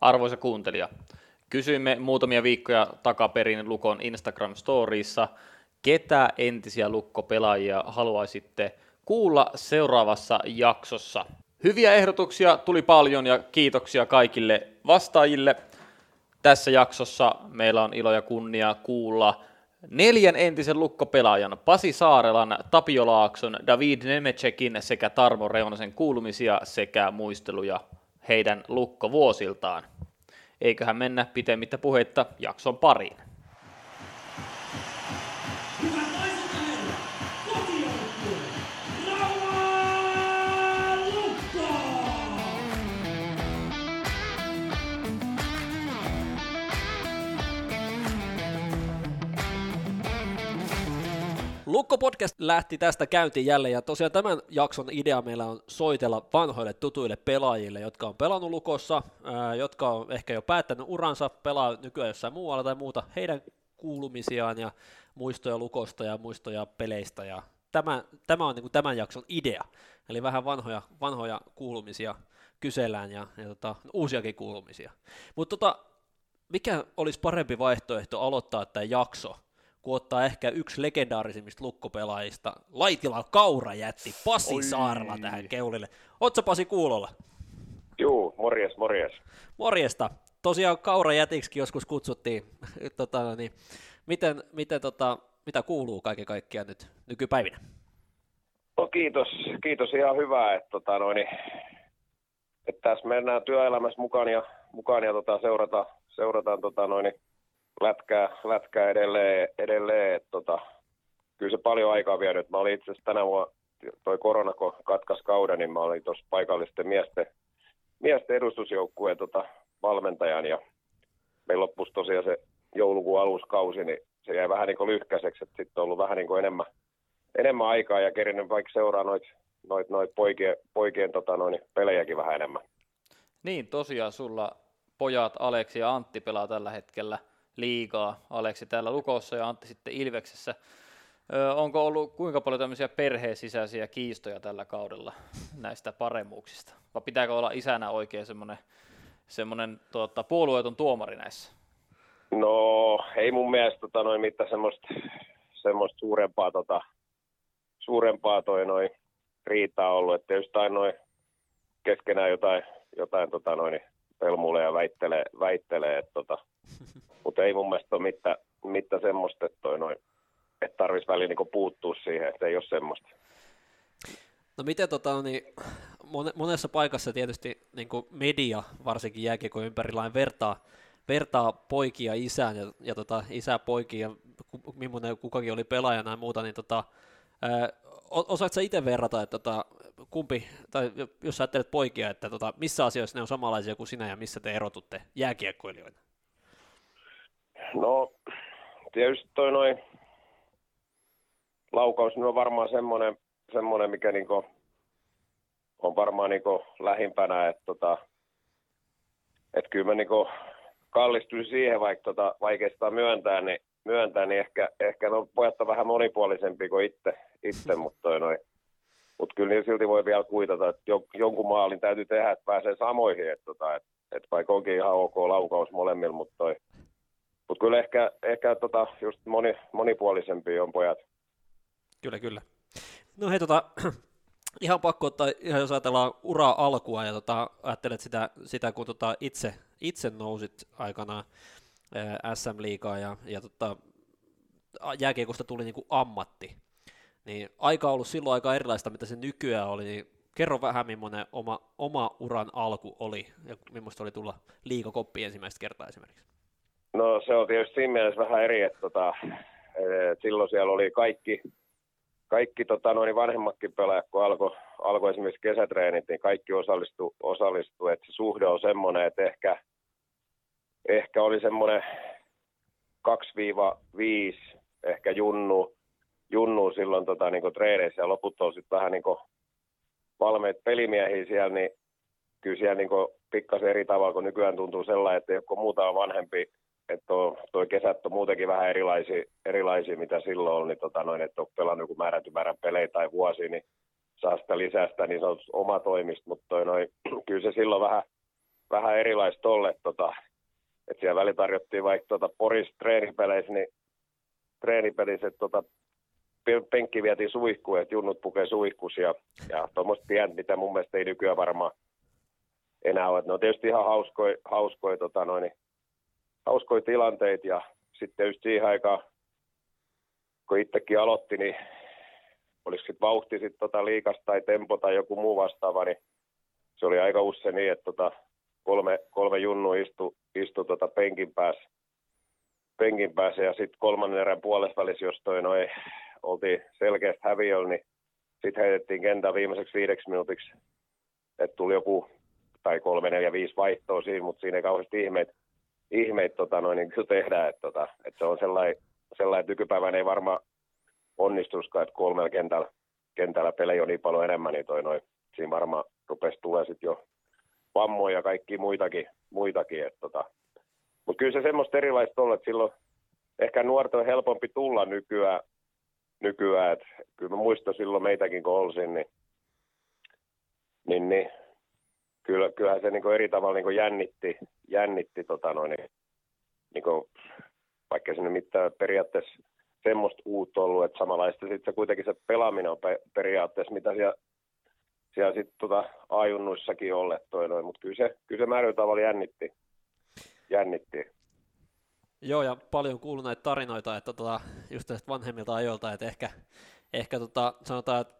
Arvoisa kuuntelija, kysyimme muutamia viikkoja takaperin Lukon Instagram-storiissa, ketä entisiä lukkopelaajia haluaisitte kuulla seuraavassa jaksossa. Hyviä ehdotuksia tuli paljon ja kiitoksia kaikille vastaajille. Tässä jaksossa meillä on ilo ja kunnia kuulla neljän entisen lukkopelaajan Pasi Saarelan, Tapio Laakson, David Nemecekin sekä Tarmo Reunasen kuulumisia sekä muisteluja heidän lukkovuosiltaan. Eiköhän mennä pitemmittä puheitta jakson pariin. Lukko Podcast lähti tästä käyntiin jälleen ja tosiaan tämän jakson idea meillä on soitella vanhoille tutuille pelaajille, jotka on pelannut Lukossa, ää, jotka on ehkä jo päättänyt uransa, pelaa nykyään jossain muualla tai muuta, heidän kuulumisiaan ja muistoja Lukosta ja muistoja peleistä ja tämä, tämä on niin tämän jakson idea, eli vähän vanhoja, vanhoja kuulumisia kysellään ja, ja tota, uusiakin kuulumisia. Mutta tota, mikä olisi parempi vaihtoehto aloittaa tämä jakso kun ottaa ehkä yksi legendaarisimmista lukkopelaajista, Laitila Kaura jätti Pasi Oi. Saarla tähän keulille. Oletko Pasi kuulolla? Juu, morjes, morjes. Morjesta. Tosiaan Kaura jätiksi joskus kutsuttiin. tota, niin, miten, miten, tota, mitä kuuluu kaiken kaikkiaan nyt nykypäivinä? No kiitos, kiitos ihan hyvää, että, tota, noin, että tässä mennään työelämässä mukaan ja, mukaan ja tota, seurata, seurataan tota, noin, lätkää, lätkää edelleen, edelleen että tota, kyllä se paljon aikaa vienyt. Mä olin itse asiassa tänä vuonna, toi korona kun kauden, niin mä olin tuossa paikallisten miesten, miesten edustusjoukkueen tota, valmentajan ja meillä loppui tosiaan se joulukuun aluskausi, niin se jäi vähän niin kuin lyhkäiseksi, että sitten on ollut vähän niin kuin enemmän, enemmän aikaa ja kerinyt vaikka seuraa noit, noit, noit poikien, poikien tota, noin, pelejäkin vähän enemmän. Niin, tosiaan sulla pojat Aleksi ja Antti pelaa tällä hetkellä – liigaa. Aleksi täällä Lukossa ja Antti sitten Ilveksessä. Ö, onko ollut kuinka paljon tämmöisiä perheen sisäisiä kiistoja tällä kaudella näistä paremmuuksista? Vai pitääkö olla isänä oikein semmoinen, semmoinen tuota, puolueeton tuomari näissä? No ei mun mielestä tota, noin mitään semmoista, semmoista suurempaa, tota, suurempaa toi noin riitaa ollut. Että just noin keskenään jotain, jotain tota, noin, pelmulee ja väittelee, väittelee että tota, mutta ei mun mielestä ole mitään, mitään semmoista, että, noin, että tarvitsisi väliin niin puuttua siihen, että ei ole semmoista. No miten tota, niin, monessa paikassa tietysti niin media, varsinkin jääkiekon ympärillä, vertaa, vertaa poikia isään ja, ja tota, isä poikia, ja millainen kukakin oli pelaajana ja muuta, niin tota, osaatko sä itse verrata, että tota, kumpi, tai jos ajattelet poikia, että tota, missä asioissa ne on samanlaisia kuin sinä ja missä te erotutte jääkiekkoilijoina? No, tietysti toi noin laukaus niin on varmaan semmoinen, semmoinen mikä niinku on varmaan niinku lähimpänä, että tota, et kyllä mä niinku kallistuin siihen, vaikka tota, vaikeastaan myöntää, niin, myöntää, niin ehkä, ehkä pojat on vähän monipuolisempi kuin itse, itse mutta noin, mutta kyllä niin silti voi vielä kuitata, että jonkun maalin täytyy tehdä, että pääsee samoihin, että, tota, että, että vaikka onkin ihan ok laukaus molemmilla, mutta toi, mutta kyllä ehkä, ehkä tota, just moni, monipuolisempi on pojat. Kyllä, kyllä. No hei, tota, ihan pakko ottaa, ihan jos ajatellaan uraa alkua ja tota, ajattelet sitä, sitä kun tota itse, itse nousit aikanaan SM-liigaa ja, ja tota, jääkiekosta tuli niin kuin ammatti, niin aika on ollut silloin aika erilaista, mitä se nykyään oli, niin kerro vähän, millainen oma, oma uran alku oli ja millaista oli tulla liikakoppi ensimmäistä kertaa esimerkiksi. No se on tietysti siinä mielessä vähän eri, että tota, et silloin siellä oli kaikki, kaikki tota, noin vanhemmatkin pelaajat, kun alkoi alko esimerkiksi kesätreenit, niin kaikki osallistu, osallistu. Että se suhde on semmoinen, että ehkä, ehkä oli semmoinen 2-5 ehkä junnu, junnu silloin tota, niin treeneissä ja loput on sitten vähän niin valmeet pelimiehiä siellä, niin kyllä siellä niin pikkasen eri tavalla, kun nykyään tuntuu sellainen, että joku muuta on vanhempi että tuo, toi kesät on muutenkin vähän erilaisia, erilaisia mitä silloin on, niin tota noin, että on pelannut joku määrätty määrän pelejä tai vuosi, niin saa sitä lisästä niin se on oma toimista, mutta toi noin, kyllä se silloin vähän, vähän erilaista tolle, tota, että siellä väli tarjottiin vaikka tota Poris treenipeleissä, niin treenipelissä, että tota, penkki vietiin suihkuun, että junnut pukee suihkus ja, ja tuommoista pientä, mitä mun mielestä ei nykyään varmaan enää ole. Ne on tietysti ihan hauskoja, hauskoja, tota noin, hauskoja tilanteita ja sitten just siihen aikaan, kun itsekin aloitti, niin oliko sitten vauhti sit tota liikasta tai tempo tai joku muu vastaava, niin se oli aika usein niin, että tota kolme, kolme junnu istu, istu tota penkin päässä, penkin päässä ja sitten kolmannen erän puolessa välissä, jos toi noin oltiin selkeästi häviöllä, niin sitten heitettiin kentän viimeiseksi viideksi minuutiksi, että tuli joku tai kolme, neljä, viisi vaihtoa siinä, mutta siinä ei kauheasti ihmeitä, ihmeitä tota, noin, niin kyllä tehdään, että, tota, että se on sellainen, sellainen että nykypäivänä ei varmaan onnistuskaan, että kolmella kentällä, kentällä pelejä on niin paljon enemmän, niin toi noin, siinä varmaan rupesi tulee sitten jo vammoja ja kaikki muitakin, muitakin että tota. mutta kyllä se semmoista erilaista on, että silloin ehkä nuorten on helpompi tulla nykyään, nykyään että kyllä mä muistan silloin meitäkin kun olisin, niin, niin, niin kyllä, kyllähän se niin eri tavalla niin jännitti, jännitti tota noin, niin, kuin, vaikka se mitään periaatteessa semmoista uutta ollut, että samanlaista sitten se kuitenkin se pelaaminen on pe- periaatteessa, mitä siellä, siellä sitten tota ajunnuissakin ollet toi mutta kyllä se, kyllä se määrällä tavalla jännitti. jännitti. Joo, ja paljon kuullut näitä tarinoita, että tota, just tästä vanhemmilta ajoilta, että ehkä, ehkä tota, sanotaan, että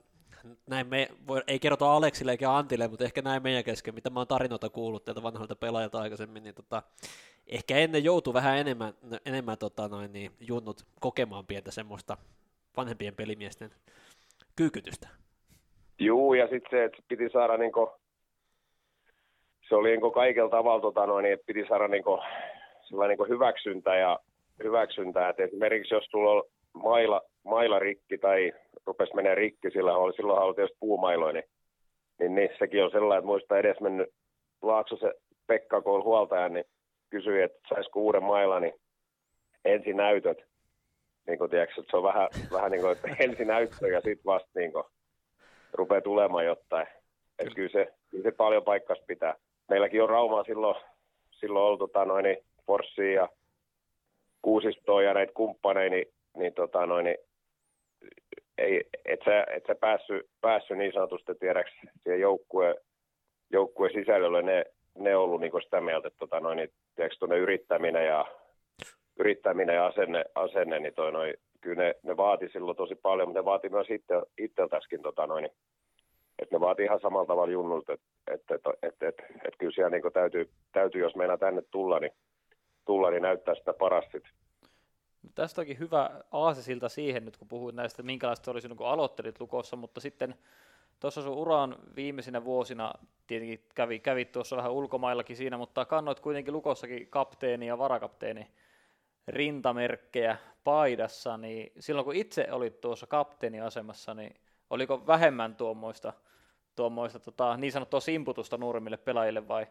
näin me, voi, ei kerrota Aleksille eikä Antille, mutta ehkä näin meidän kesken, mitä mä oon tarinoita kuullut teiltä vanhoilta pelaajilta aikaisemmin, niin tota, ehkä ennen joutuu vähän enemmän, enemmän tota noin, niin junnut kokemaan pientä semmoista vanhempien pelimiesten kyykytystä. Juu, ja sitten se, että piti saada niinku, se oli niinku kaikella tavalla, tota noin, että piti saada niinku, niinku hyväksyntä ja hyväksyntä, että esimerkiksi jos tulla maila, maila rikki tai rupesi menee rikki, sillä oli, silloin oli tietysti puumailoja, niin, niin, sekin on sellainen, että muista edes mennyt se Pekka, kun huoltaja, niin kysyi, että saisiko uuden maila, niin ensi näytöt. Niin kuin tiedätkö, se on vähän, vähän niin kuin, että ensi näyttö ja sitten vasta niin kuin, rupeaa tulemaan jotain. Että kyllä se, kyllä se paljon paikkas pitää. Meilläkin on Raumaa silloin, silloin ollut tota, noin, niin Forssia ja Kuusistoa ja näitä kumppaneita, niin, niin, tota, noin, niin ei, et sä, et sä päässyt, päässy niin sanotusti tiedäks siihen joukkueen joukkue sisällölle, ne, ne ollut niin sitä mieltä, että tota noin, niin, tiedätkö, yrittäminen ja, yrittäminen ja asenne, asenne niin toi noin, kyllä ne, ne vaati silloin tosi paljon, mutta ne vaati myös itse, itseltäskin, tota noin, että ne vaati ihan samalla tavalla junnulta, että et, et, et, et, et, kyllä siellä niin täytyy, täytyy, jos meinaa tänne tulla, niin, tulla, niin näyttää sitä parasta Tästä onkin hyvä aasisilta siihen nyt, kun puhuit näistä, minkälaista olisi, kun aloittelit Lukossa, mutta sitten tuossa sun uran viimeisinä vuosina, tietenkin kävi, kävi tuossa vähän ulkomaillakin siinä, mutta kannoit kuitenkin Lukossakin kapteeni ja varakapteeni rintamerkkejä paidassa, niin silloin kun itse olit tuossa kapteeniasemassa, niin oliko vähemmän tuommoista, tuommoista tota, niin sanottua simputusta nuoremmille pelaajille vai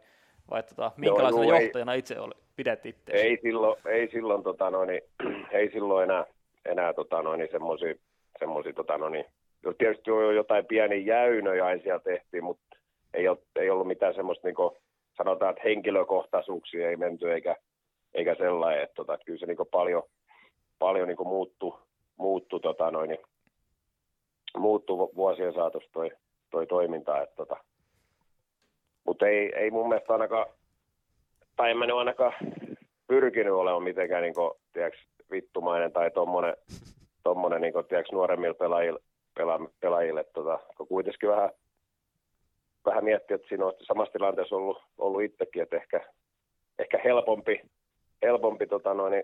vai tota, minkälaisena Joo, johtajana ei, itse oli, pidet itse? Ei silloin, ei silloin, tota, noin, ei silloin enää, enää tota, noin, semmoisia, semmosia, tota, noin, tietysti on jotain pieniä jäynöjä aina siellä tehtiin, mutta ei, ole, ei ollut mitään semmoista, niin kuin, sanotaan, että henkilökohtaisuuksia ei menty eikä, eikä sellainen, että, tota, että kyllä se niin paljon, paljon niin muuttu, muuttu, tota, noin, muuttu vuosien saatossa toi, toi toiminta, että tota, mutta ei, ei mun mielestä ainakaan, tai en mä nyt ainakaan pyrkinyt olemaan mitenkään niin kuin, tiedätkö, vittumainen tai tommonen, tommonen niin kuin, tiedätkö, nuoremmille pelaajille, pela, pelaajille tota, kun kuitenkin vähän, vähän miettiä, että siinä on samassa tilanteessa ollut, ollut itsekin, että ehkä, ehkä helpompi, helpompi tota noin,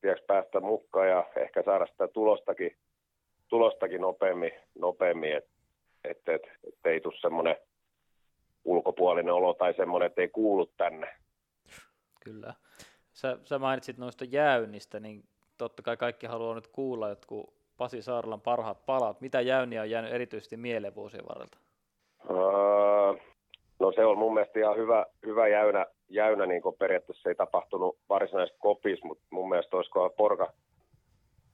tiedätkö, päästä mukaan ja ehkä saada sitä tulostakin, tulostakin nopeammin, nopeammin että et, et, et ei tule semmoinen ulkopuolinen olo tai semmoinen, että ei kuulu tänne. Kyllä. Sä, sä mainitsit noista jäynnistä, niin totta kai kaikki haluaa nyt kuulla jotkut Pasi Saarlan parhaat palat. Mitä jäyniä on jäänyt erityisesti mieleen vuosien varrelta? Öö, no se on mun mielestä ihan hyvä, hyvä jäynä, jäynä niin kuin periaatteessa ei tapahtunut varsinaisesti kopis, mutta mun mielestä olisiko Porka,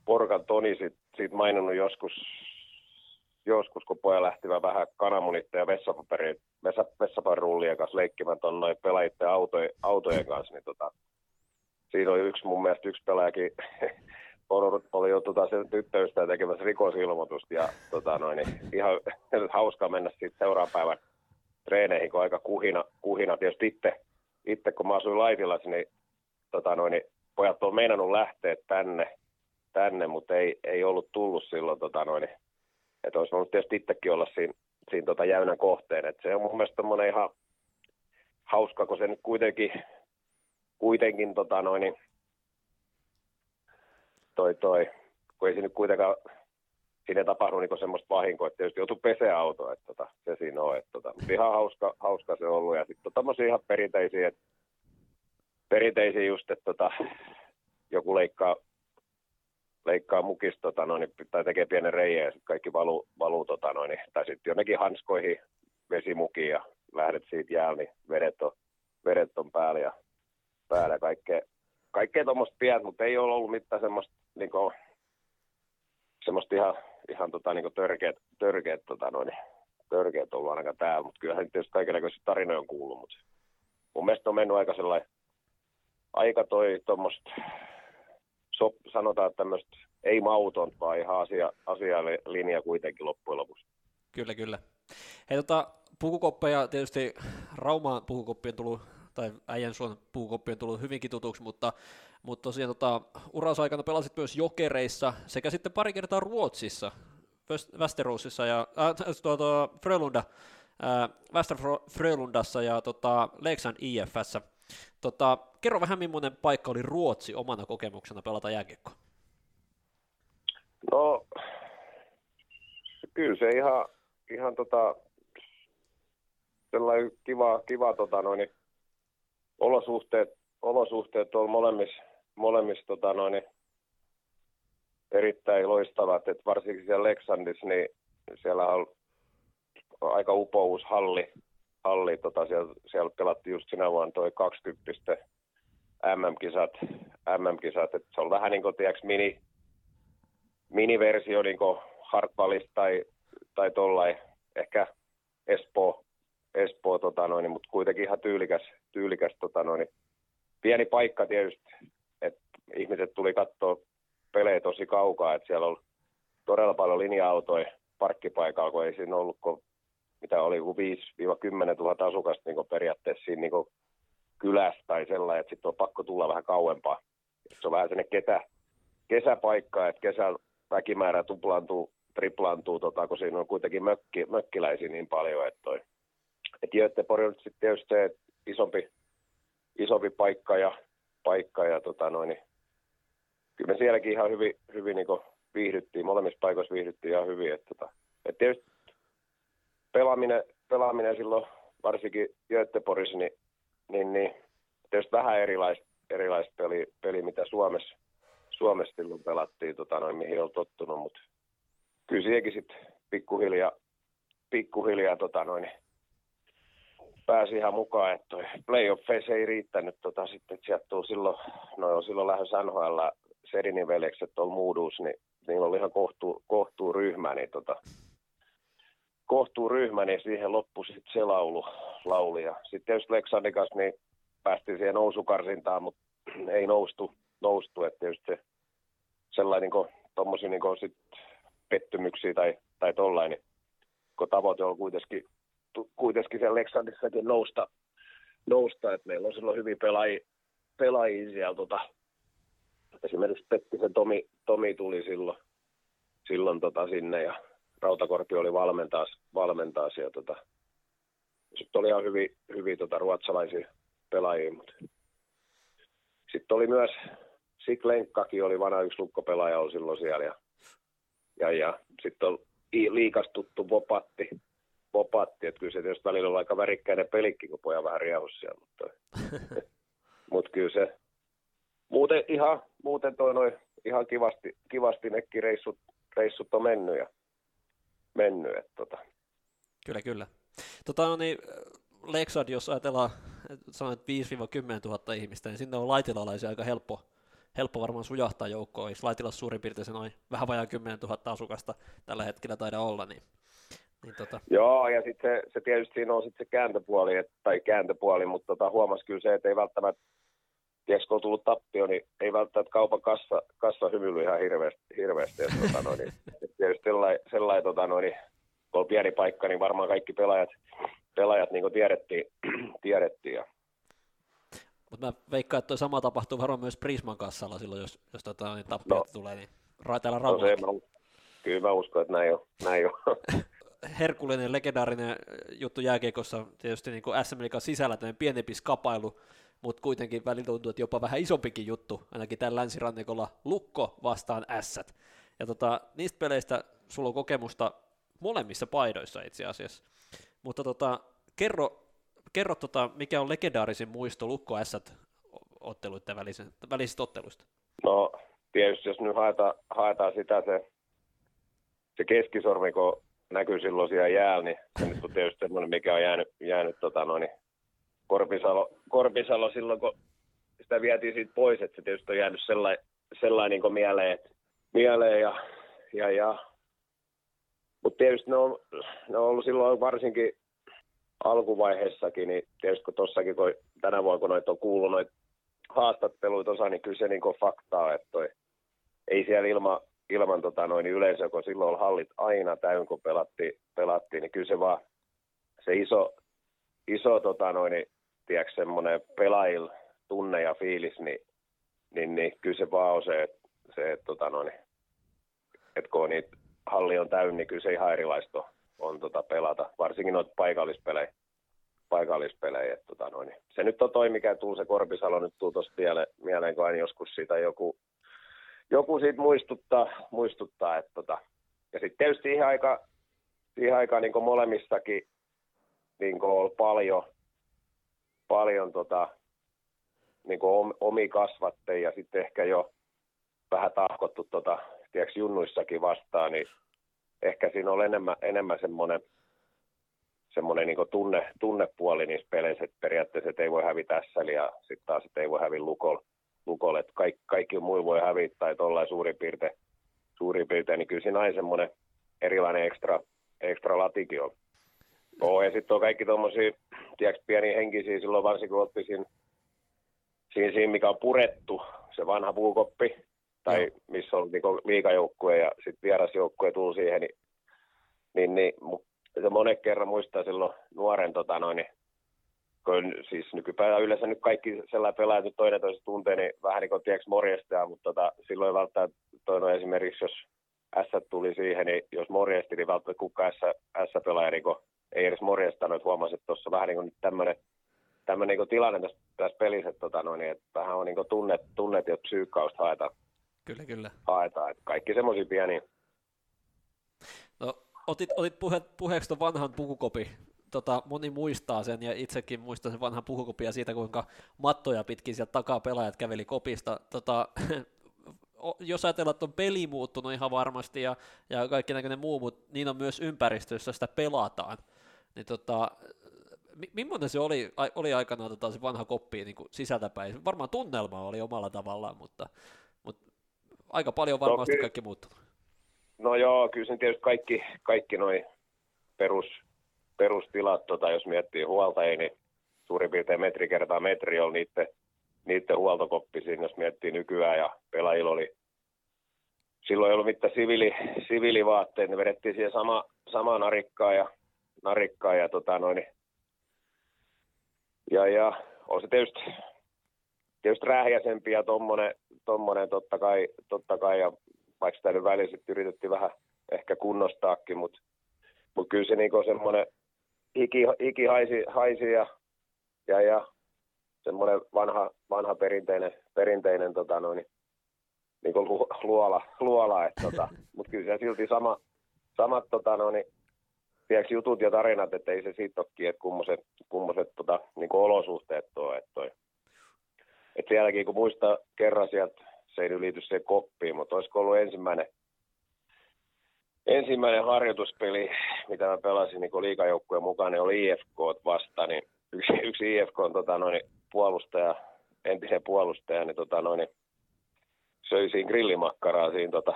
Porkan Toni siitä, siitä maininnut joskus joskus, kun poja lähti vähän kananmunitta ja vessapaperin, vessa, vessapaperin kanssa leikkimään tuon noin pelaajien autojen, autojen kanssa, niin tota, siinä oli yksi mun mielestä yksi pelaajakin oli jo tota, sen tyttöystä tekemässä rikosilmoitusta ja tota, noin, niin ihan hauskaa mennä sitten seuraavan päivän treeneihin, kun aika kuhina, kuhina. tietysti itse, itse kun mä asuin Laitilassa, niin, tota, noin, niin pojat on meinannut lähteä tänne, tänne mutta ei, ei ollut tullut silloin, tota, noin, niin, että olisi voinut tietysti itsekin olla siinä, siinä tota, jäynän kohteen. Et se on mun mielestä ihan hauska, kun se nyt kuitenkin, kuitenkin tota, noin, niin, toi, toi, kun ei siinä nyt kuitenkaan siinä tapahdu niin semmoista vahinkoa, että tietysti joutuu peseä auto, että tota, se siinä on. Että, tota, ihan hauska, hauska se on ollut. Ja sitten tämmöisiä ihan perinteisiä, että perinteisiä just, että tota, joku leikkaa, leikkaa mukista tota, noin, tai tekee pienen reijän ja sitten kaikki valuu, valuu tota, noin, tai sitten jonnekin hanskoihin vesimukiin ja lähdet siitä jäällä, niin vedet on, vedet on päällä ja päällä. Kaikkea, kaikkea tuommoista pientä, mutta ei ole ollut mitään semmoista, niin kuin, semmoista ihan, ihan tota, niin törkeät, törkeät, tota, noin, törkeät ollut ainakaan täällä, mutta kyllähän tietysti kaikenlaisia tarinoja on kuullut, mutta mun mielestä on mennyt aika sellainen, aika toi tuommoista, so, sanotaan tämmöistä ei mauton, vaan ihan asia, asialinja kuitenkin loppujen lopuksi. Kyllä, kyllä. Hei, tota, pukukoppeja tietysti Raumaan pukukoppi on tullut tai äijän suon puukoppi on tullut hyvinkin tutuksi, mutta, mutta tosiaan tota, urausaikana pelasit myös jokereissa sekä sitten pari kertaa Ruotsissa, Västeråsissa ja äh, tuota, Frölunda, äh, Västerfrölundassa ja tota, Leksand IFssä. Tota, kerro vähän, millainen paikka oli Ruotsi omana kokemuksena pelata jääkiekkoa? No, kyllä se ihan, ihan tota, sellainen kiva, kiva tota noin, olosuhteet, olosuhteet on molemmissa, molemmissa tota noin, erittäin loistavat, että varsinkin siellä Leksandissa, niin siellä on aika upous halli, halli tota, siellä, siellä pelattiin just sinä vuonna toi 20 MM-kisat, MM-kisat, että se on vähän niin kuin, tiedätkö, mini, miniversio niin Hartwallista tai, tai tollain, ehkä Espoo, Espoo tota noin, mutta kuitenkin ihan tyylikäs, tyylikäs tota noin, pieni paikka tietysti, että ihmiset tuli katsoa pelejä tosi kaukaa, että siellä on todella paljon linja-autoja parkkipaikalla, kun ei siinä ollut, kun, mitä oli 5-10 000 asukasta niin periaatteessa siinä niin kylässä tai sellainen, että sitten on pakko tulla vähän kauempaa. Se on vähän sellainen ketä, kesäpaikka, että kesällä väkimäärä tuplaantuu, triplaantuu, tota, kun siinä on kuitenkin mökki, mökkiläisiä niin paljon, että et Göteborg on sitten tietysti se isompi, isompi paikka ja, paikka ja tota noin, niin kyllä me sielläkin ihan hyvin, hyvin niin viihdyttiin, molemmissa paikoissa viihdyttiin ihan hyvin. Et, tota, et tietysti pelaaminen, pelaaminen silloin varsinkin Göteborgissa, niin, niin, niin tietysti vähän erilaista, erilaista peli, peli, mitä Suomessa, Suomessa silloin pelattiin, tota noin, mihin on tottunut, mutta kyllä siihenkin sitten pikkuhiljaa, pikkuhiljaa tota noin, pääsi ihan mukaan, että playoffeissa ei riittänyt tota, sitten, että sieltä silloin, no on silloin lähes NHL Sedinin veljekset tuolla Mooduus, niin niillä oli ihan kohtuu, kohtuu ryhmä, niin tota, kohtuu ryhmä, niin siihen loppui sitten se laulu, lauli. Ja sitten tietysti Leksandikas, niin päästiin siihen nousukarsintaan, mutta ei noustu, noustu että tietysti se sellainen niin tommosia niin sit pettymyksiä tai, tai tollain, niin kun tavoite on kuitenkin kuitenkin siellä Leksandissakin nousta, nousta että meillä on silloin hyvin pelaajia, pelaajia siellä. Tota, esimerkiksi Pettisen Tomi, Tomi tuli silloin, silloin tota sinne ja Rautakorpi oli valmentaa, valmentaa siellä. Tota. Sitten oli ihan hyvin, hyvin tota, ruotsalaisia pelaajia, mutta sitten oli myös Siklenkkakin oli vanha yksi lukkopelaaja oli silloin siellä ja, ja, ja sitten on liikastuttu Vopatti, popatti, että kyllä se tietysti välillä on aika värikkäinen pelikki, kun poja vähän riehus siellä, mutta, mut kyllä se muuten ihan, muuten toi noin ihan kivasti, kivasti nekin reissut, reissut on mennyt ja mennyt, että tota. Kyllä, kyllä. Tota, no niin, Lexad, jos ajatellaan, sanoit 5-10 000 ihmistä, niin sinne on laitilalaisia aika helppo, helppo varmaan sujahtaa joukkoon, ei Slaitilla suurin piirtein se noin vähän vajaa 10 000 asukasta tällä hetkellä taida olla, niin, niin tota. Joo, ja sitten se, se, tietysti siinä on sitten se kääntöpuoli, et, tai kääntöpuoli, mutta tota, huomasi kyllä se, että ei välttämättä, tiedätkö, kun on tullut tappio, niin ei välttämättä kaupan kassa, kassa hymyily ihan hirveästi, hirveästi että, tota, no, niin, et tietysti sellainen, sellai, tota, niin, kun on pieni paikka, niin varmaan kaikki pelaajat, pelaajat niin kuin tiedettiin, tiedettiin ja mutta mä veikkaan, että toi sama tapahtuu varmaan myös Prisman kassalla silloin, jos, jos tota, niin tappiot no. tulee, niin täällä no se, mä, kyllä mä uskon, että näin on. Näin on. Herkullinen, legendaarinen juttu jääkiekossa tietysti niin kuin SM sisällä tämmöinen pienempi skapailu, mutta kuitenkin välillä tuntuu, että jopa vähän isompikin juttu, ainakin tämän länsirannikolla Lukko vastaan Ässät. Ja tota, niistä peleistä sulla on kokemusta molemmissa paidoissa itse asiassa. Mutta tota, kerro kerro, tota, mikä on legendaarisin muisto Lukko S otteluiden välisistä otteluista? No tietysti jos nyt haetaan, haetaan sitä se, se keskisormi, kun näkyy silloin siellä jäällä, niin se nyt on tietysti semmoinen, mikä on jäänyt, jäänyt tota noin, Korpisalo, Korpisalo silloin, kun sitä vietiin siitä pois, että se tietysti on jäänyt sellainen, sellainen niin mieleen, että, mieleen ja, ja, ja. Mutta tietysti ne on, ne on ollut silloin varsinkin alkuvaiheessakin, niin tietysti kun tuossakin, kun tänä vuonna kun noita on kuullut noita haastatteluita osa, niin kyllä se niin faktaa, että toi, ei siellä ilma, ilman tota noin, yleisö, kun silloin hallit aina täynnä, kun pelattiin, pelattiin, niin kyllä se vaan se iso, iso tota noin, tiedätkö, semmoinen pelaajil tunne ja fiilis, niin, niin, niin kyllä se vaan on se, että, se, että, tota noin, että kun niitä halli on täynnä, niin kyllä se ihan erilaista on on tota pelata, varsinkin noita paikallispelejä. paikallispelejä että tota noin. Se nyt on toi, mikä tuu se Korpisalo nyt tuu tuosta mieleen, kun aina joskus siitä joku, joku siitä muistuttaa, muistuttaa että tota. ja sitten tietysti siihen aikaan, siihen aikaan niin molemmissakin niin on paljon, paljon tota, niin omi kasvatteja ja sitten ehkä jo vähän tahkottu tota, tiedätkö, junnuissakin vastaan, niin ehkä siinä on enemmän, enemmän semmoinen, semmoinen niin tunne, tunnepuoli niissä peleissä, että periaatteessa että ei voi hävitä tässä ja sitten taas, että ei voi hävitä lukolla. Lukol, että kaikki, kaikki muu voi hävitä tai tuollain suurin piirtein, suurin piirtein, niin kyllä siinä aina semmoinen erilainen ekstra, ekstra latikin on. Oh, ja sitten on kaikki tuommoisia, tiedätkö, pieniä henkisiä silloin varsinkin kun otti siinä, siinä, siinä, mikä on purettu, se vanha puukoppi, tai Joo. missä on niin liikajoukkue ja sitten vierasjoukkue tuli siihen, niin, niin, niin se monen kerran muistaa silloin nuoren, tota noin, niin, kun siis nykypäivänä yleensä nyt kaikki sellainen pelaajat nyt toinen toista tuntee, niin vähän niin kuin tiedätkö morjestaa, mutta tota, silloin välttämättä toinen esimerkiksi, jos S tuli siihen, niin jos morjesti, niin välttämättä kukaan S, S-pelaaja niin ei edes morjestanut, että huomasi, että tuossa vähän niin kuin tämmöinen tämmöinen niin tilanne tässä, tässä pelissä, että, tota, no, niin, että vähän on niin tunnet, tunnet ja psyykkausta haetaan Kyllä, kyllä. haetaan. Että kaikki semmoisia pieniä. No, otit, otit puhe, puheeksi tuon vanhan pukukopi. Tota, moni muistaa sen ja itsekin muistan sen vanhan pukukopia siitä, kuinka mattoja pitkin sieltä takaa pelaajat käveli kopista. Tota, jos ajatellaan, että on peli muuttunut ihan varmasti ja, ja kaikki näköinen muu, mutta niin on myös ympäristössä sitä pelataan. Niin tota, millainen se oli, oli aikanaan tota, se vanha koppi niin sisältäpäin? Varmaan tunnelma oli omalla tavallaan, mutta aika paljon varmasti no, kaikki muuttunut. No joo, kyllä se tietysti kaikki, kaikki noin perus, perustilat, tota, jos miettii huoltajia, niin suurin piirtein metri kertaa metri on niiden, niiden huoltokoppi siinä, jos miettii nykyään, ja pelaajilla oli silloin ei ollut mitään siviili, siviilivaatteet, ne vedettiin siihen sama, sama narikkaa ja, narikkaa ja, tota noin, ja, ja on se tietysti, tietysti rähjäsempi ja tommonen, tommonen totta kai, totta kai ja vaikka sitä nyt väliin yritettiin vähän ehkä kunnostaakin, mutta mut kyllä se niinku semmoinen hiki, hiki haisi, haisi ja, ja, ja semmoinen vanha, vanha perinteinen, perinteinen tota noin, niin kuin luola, luola että tota, mutta kyllä se silti sama, samat tota noin, tiedätkö, jutut ja tarinat, että ei se siitä ole että kummoset, kummoset tota, niin olosuhteet tuo, että toi, et sielläkin kun muista kerran sieltä, se ei ylity se koppiin, mutta olisiko ollut ensimmäinen, ensimmäinen harjoituspeli, mitä mä pelasin niin liikajoukkueen mukaan, niin oli IFK vasta, niin yksi, yksi IFK on tota, noin, puolustaja, entisen puolustaja, niin, tota, noin, söi siinä grillimakkaraa siinä tota,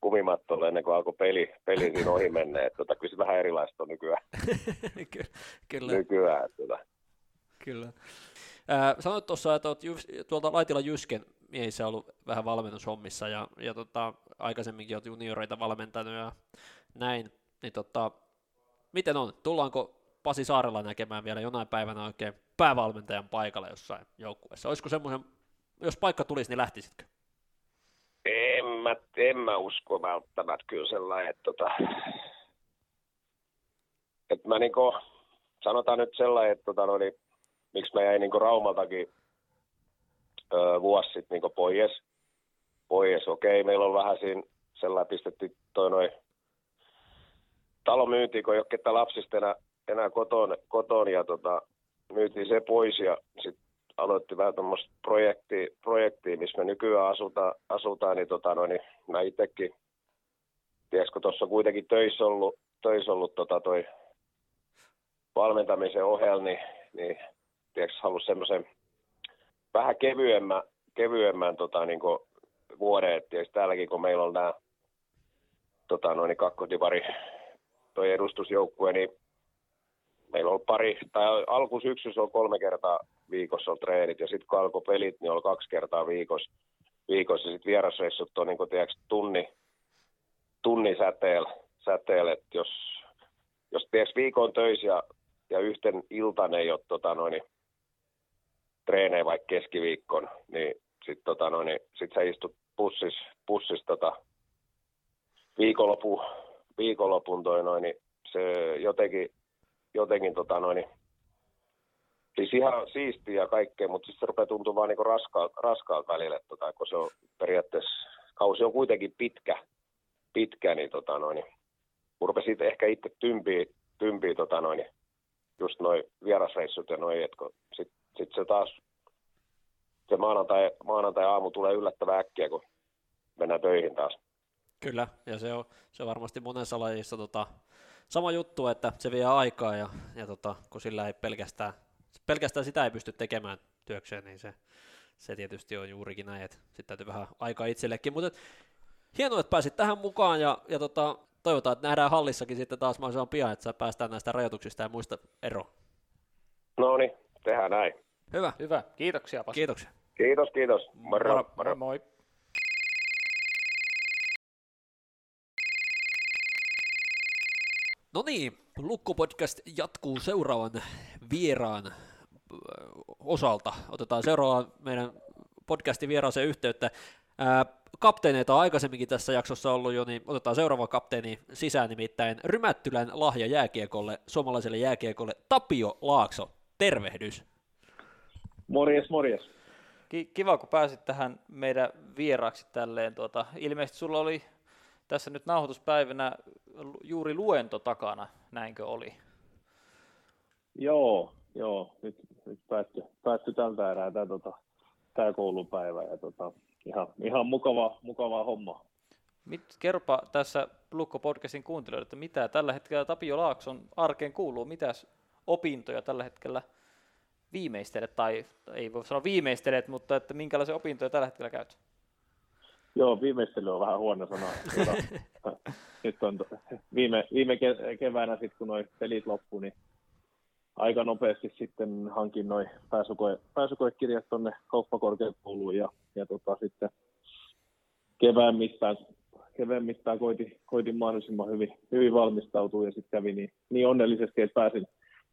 kumimattolle ennen kuin alkoi peli, peli siinä ohi mennä. Että, tota, kyllä se vähän erilaista on nykyään. kyllä. nykyään tota. kyllä. Äh, sanoit tuossa, että olet tuolta Laitila Jysken miehissä ollut vähän valmennushommissa ja, ja tota, aikaisemminkin olet junioreita valmentanut ja näin, niin tota, miten on? Tullaanko Pasi Saarella näkemään vielä jonain päivänä oikein päävalmentajan paikalla jossain joukkueessa? Olisiko semmoisen, jos paikka tulisi, niin lähtisitkö? En mä, en mä usko välttämättä kyllä sellainen, että, tota, että mä niinku, sanotaan nyt sellainen, että tota, no, niin, miksi mä jäin niinku Raumaltakin öö, vuosi sitten niinku pois. pois. Okei, meillä on vähän siinä sellainen pistetty toi noin talo myyntiin, kun ei ole ketään lapsista enää, enää koton, koton ja tota, myytiin se pois ja sitten aloitti vähän tuommoista projektia, projektia, missä me nykyään asutaan, asutaan niin, tota, no, niin mä itsekin, tiedätkö, tuossa on kuitenkin töissä ollut, töissä ollut tota, toi valmentamisen ohella, niin, niin tiedätkö, halusi semmoisen vähän kevyemmän, kevyemmän tota, niin vuoden, että täälläkin kun meillä on nämä tota, noin kakkodivari toi edustusjoukkue, niin meillä on pari, tai alkusyksyssä on kolme kertaa viikossa on treenit, ja sitten kun alkoi pelit, niin oli kaksi kertaa viikossa, viikossa. Ja sitten vierasreissut on niin kuin, tiedätkö, tunni, tunni säteellä, säteellä että jos, jos tiedätkö, viikon töissä ja, ja yhten iltan ei ole tota, noin, treenejä vaikka keskiviikkon, niin sitten tota, noin, sit sä istut pussis, pussis tota, viikonlopun, viikonlopun toi noin, niin se jotenkin, jotenkin tota noin, siis ihan siistiä ja kaikkea, mutta sitten se rupeaa tuntumaan niin raskaalta, raskaalta välillä, tota, kun se on periaatteessa, kausi on kuitenkin pitkä, pitkä niin, tota noin, niin rupesin ehkä itse tympiä, tympiä tota noin, just noin vierasreissut ja noin, että sitten sit se taas se maanantai, maanantai aamu tulee yllättävän äkkiä, kun mennään töihin taas. Kyllä, ja se on, se on varmasti monessa lajissa tota, sama juttu, että se vie aikaa, ja, ja tota, kun sillä ei pelkästään, pelkästään sitä ei pysty tekemään työkseen, niin se, se tietysti on juurikin näin, että sitten täytyy vähän aikaa itsellekin, mutta hienoa, että pääsit tähän mukaan, ja, ja tota, toivotaan, että nähdään hallissakin sitten taas mahdollisimman pian, että päästään näistä rajoituksista ja muista eroon. No niin, tehdään näin. Hyvä. Hyvä, kiitoksia Pasi. Kiitoksia. Kiitos, kiitos. Moro, moro. moro. Moi. No niin, Lukko-podcast jatkuu seuraavan vieraan osalta. Otetaan seuraava meidän podcastin vieraaseen yhteyttä. kapteeneita on aikaisemminkin tässä jaksossa ollut jo, niin otetaan seuraava kapteeni sisään, nimittäin Rymättylän lahja jääkiekolle, suomalaiselle jääkiekolle, Tapio Laakso. Tervehdys. Morjes, morjes. Kiva, kun pääsit tähän meidän vieraaksi tälleen. Tuota, ilmeisesti sulla oli tässä nyt nauhoituspäivänä juuri luento takana, näinkö oli? Joo, joo. Nyt, nyt päättyi, päättyi tältä erää tämä, tota, tämä koulupäivä ja tota, ihan, ihan mukava, mukava homma. Mit, kerropa tässä Lukko podcastin kuuntelijoille, että mitä tällä hetkellä Tapio Laakson arkeen kuuluu, mitä opintoja tällä hetkellä viimeistelet, tai ei voi sanoa viimeistelet, mutta että minkälaisia opintoja tällä hetkellä käyt? Joo, viimeistely on vähän huono sana. Tuota, nyt on viime, viime keväänä, sit, kun noi pelit loppu, niin aika nopeasti sitten hankin noin pääsykoe, pääsykoekirjat tuonne kauppakorkeakouluun ja, ja tota, sitten kevään mittaan, kevään mittaan koitin, koitin mahdollisimman hyvin, hyvin valmistautua ja sitten kävi niin, niin onnellisesti, että pääsin,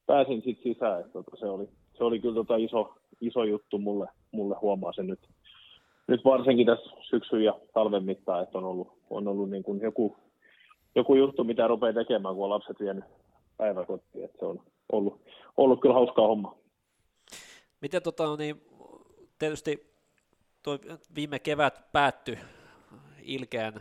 pääsin sitten sisään. Että tota, se, oli, se oli kyllä tota iso, iso juttu mulle, mulle huomaa sen nyt nyt varsinkin tässä syksyn ja talven mittaan, että on ollut, on ollut niin kuin joku, joku juttu, mitä rupeaa tekemään, kun on lapset vienyt päiväkotiin. Että se on ollut, ollut kyllä hauskaa homma. Miten tota, niin, tietysti tuo viime kevät päättyi ilkeän,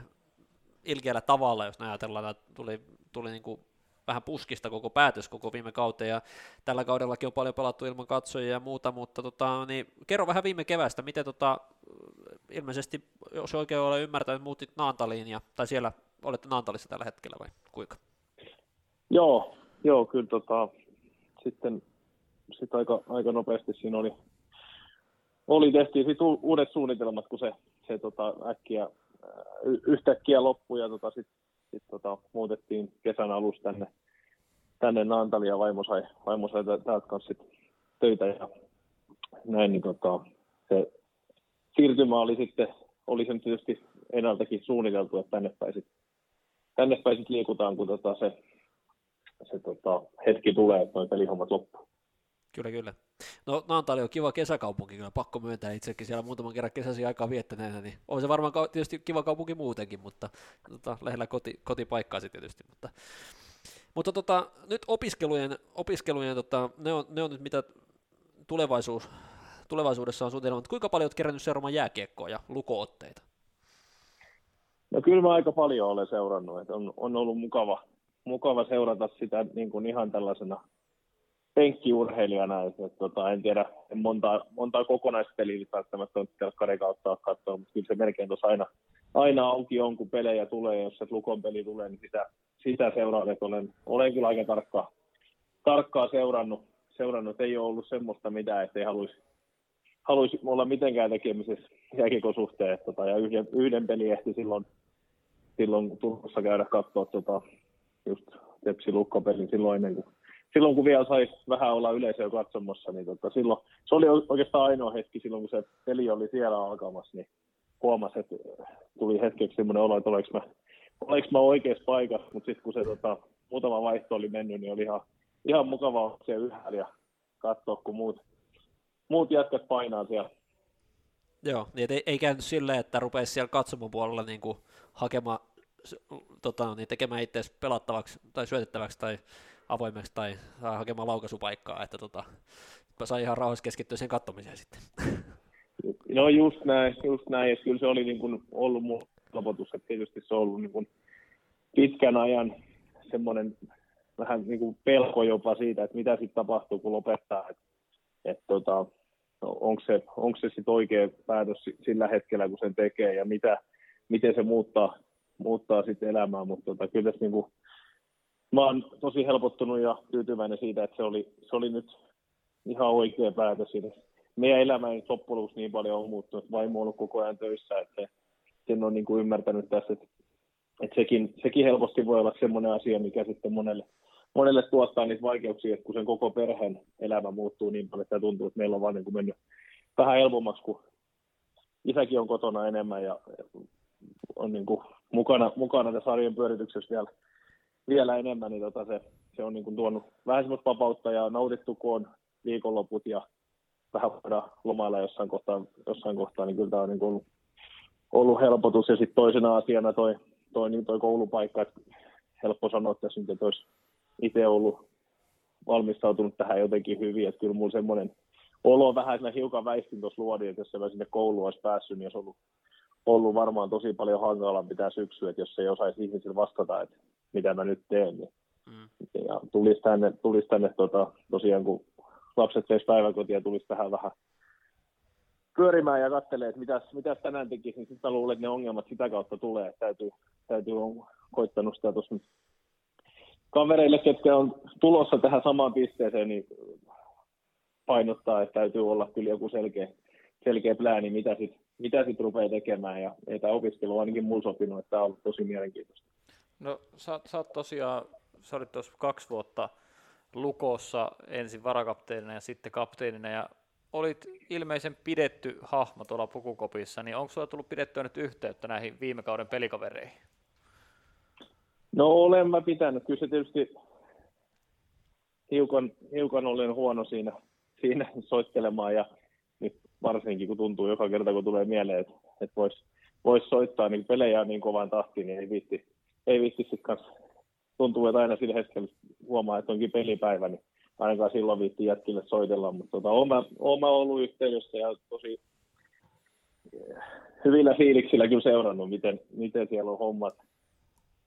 ilkeällä tavalla, jos ajatellaan, että tuli, tuli niin kuin vähän puskista koko päätös koko viime kauteen, ja tällä kaudellakin on paljon pelattu ilman katsojia ja muuta, mutta tota, niin, kerro vähän viime kevästä, miten tota, ilmeisesti, jos oikein olen ymmärtänyt, muutit Naantaliin, ja, tai siellä olette Naantalissa tällä hetkellä vai kuinka? Joo, joo kyllä tota, sitten sit aika, aika nopeasti siinä oli, oli tehtiin sitten uudet suunnitelmat, kun se, se tota, äkkiä, yhtäkkiä loppui ja tota, sitten sit, tota, muutettiin kesän alusta tänne, tänne Naantaliin ja vaimo sai, vaimo sai täältä kanssa sit töitä ja näin, niin tota, se siirtymä oli sitten, oli sen tietysti ennaltakin suunniteltu, että tänne päin tänne sit liikutaan, kun tota se, se tota, hetki tulee, että noin pelihommat loppuu. Kyllä, kyllä. No Naantali on kiva kesäkaupunki, kyllä pakko myöntää itsekin siellä muutaman kerran kesäsi aikaa viettäneenä, niin on se varmaan tietysti kiva kaupunki muutenkin, mutta tota, lähellä koti, kotipaikkaa sitten tietysti. Mutta, mutta tota, nyt opiskelujen, opiskelujen tota, ne, on, ne on nyt mitä tulevaisuus, tulevaisuudessa on suunnitelma, mutta kuinka paljon olet kerännyt seuraamaan jääkiekkoa ja lukootteita? No kyllä mä aika paljon olen seurannut, että on, on ollut mukava, mukava seurata sitä niin kuin ihan tällaisena penkkiurheilijana, että, että tota, en tiedä, en montaa, montaa kokonaispeliä välttämättä on telkkari kautta katsoa, mutta kyllä se melkein tuossa aina, aina auki on, kun pelejä tulee, jos se Lukon peli tulee, niin sitä, sitä seuraan, että olen, olen kyllä aika tarkkaa, tarkkaa seurannut, seurannut, ei ole ollut semmoista mitään, että ei haluaisi, haluaisi olla mitenkään tekemisessä jääkikon suhteen, tota, ja yhden, yhden pelin ehti silloin, silloin Turussa käydä katsoa tota, just Tepsi Lukkopelin silloin ennen kuin silloin kun vielä sai vähän olla yleisöä katsomassa, niin tota, silloin, se oli oikeastaan ainoa hetki silloin, kun se peli oli siellä alkamassa, niin huomasi, että tuli hetkeksi semmoinen olo, että olenko mä, olenko mä oikeassa paikassa, mutta sitten kun se tota, muutama vaihto oli mennyt, niin oli ihan, ihan mukavaa siellä ylhäällä ja katsoa, kun muut, muut jätkät painaa siellä. Joo, niin ei, ei käynyt silleen, että rupeisi siellä katsomon puolella niin hakemaan, tota, niin tekemään itse pelattavaksi tai syötettäväksi tai avoimeksi tai saa hakemaan laukaisupaikkaa, että tota, sai ihan rauhassa keskittyä sen kattomiseen sitten. No just näin, just näin, kyllä se oli niin kuin ollut mun lopetus, että tietysti se on ollut niin kuin pitkän ajan semmoinen vähän niin kuin pelko jopa siitä, että mitä sitten tapahtuu, kun lopettaa, että, että tota, onko se, onko se sitten oikea päätös sillä hetkellä, kun sen tekee ja mitä, miten se muuttaa, muuttaa sitten elämää, mutta tota, kyllä tässä niin kuin mä oon tosi helpottunut ja tyytyväinen siitä, että se oli, se oli nyt ihan oikea päätös. Meidän elämä ei loppujen niin paljon ole muuttunut. Vaimo on ollut koko ajan töissä, että sen on niin kuin ymmärtänyt tässä, että, että sekin, sekin helposti voi olla sellainen asia, mikä sitten monelle, monelle tuottaa niitä vaikeuksia, että kun sen koko perheen elämä muuttuu niin paljon, että tuntuu, että meillä on vaan niin kuin mennyt vähän helpommaksi, kun isäkin on kotona enemmän ja on niin kuin mukana, mukana tässä arjen pyörityksessä vielä vielä enemmän, niin tota se, se on niin kuin tuonut vähän semmoista vapautta ja nautittu, kun on viikonloput ja vähän voidaan lomailla jossain kohtaa, jossain kohtaa niin kyllä tämä on niin kuin ollut, ollut helpotus. Ja sitten toisena asiana toi, toi, niin toi koulupaikka, että helppo sanoa tässä nyt, olisi itse ollut valmistautunut tähän jotenkin hyvin, että kyllä mulla semmoinen olo vähän siinä hiukan väistin tuossa luodin, että jos se sinne kouluun olisi päässyt, niin olisi ollut, ollut varmaan tosi paljon hankalampi tämä syksy, että jos ei osaisi ihmisille vastata, että mitä mä nyt teen. Niin. Mm. Ja tulisi tänne, tulisi tänne tota, tosiaan, kun lapset veisi päiväkotia, tulisi tähän vähän pyörimään ja katselee, että mitäs, mitäs tänään tekisi, niin sitten luulen, että ne ongelmat sitä kautta tulee. Täytyy, täytyy on koittanut sitä tuossa kavereille, ketkä on tulossa tähän samaan pisteeseen, niin painottaa, että täytyy olla kyllä joku selkeä, selkeä plääni, mitä sitten mitä sit rupeaa tekemään. Ja ei tämä opiskelu on ainakin mulla sopinut, että tämä on ollut tosi mielenkiintoista. No sä, sä oot tosiaan, sä olit tuossa kaksi vuotta Lukossa ensin varakapteenina ja sitten kapteenina ja olit ilmeisen pidetty hahmo tuolla pukukopissa, niin onko sulla tullut pidettyä nyt yhteyttä näihin viime kauden pelikavereihin? No olen mä pitänyt. Kyllä se tietysti hiukan, hiukan olen huono siinä, siinä soittelemaan ja nyt varsinkin kun tuntuu joka kerta kun tulee mieleen, että, että voisi vois soittaa niin pelejä niin kovan tahtiin, niin ei viitti, ei sitten kanssa, tuntuu, että aina sillä hetkellä huomaa, että onkin pelipäivä, niin ainakaan silloin viitti jätkille soitella, mutta tota, olen mä ollut yhteydessä ja tosi eh, hyvillä fiiliksillä kyllä seurannut, miten, miten siellä on hommat,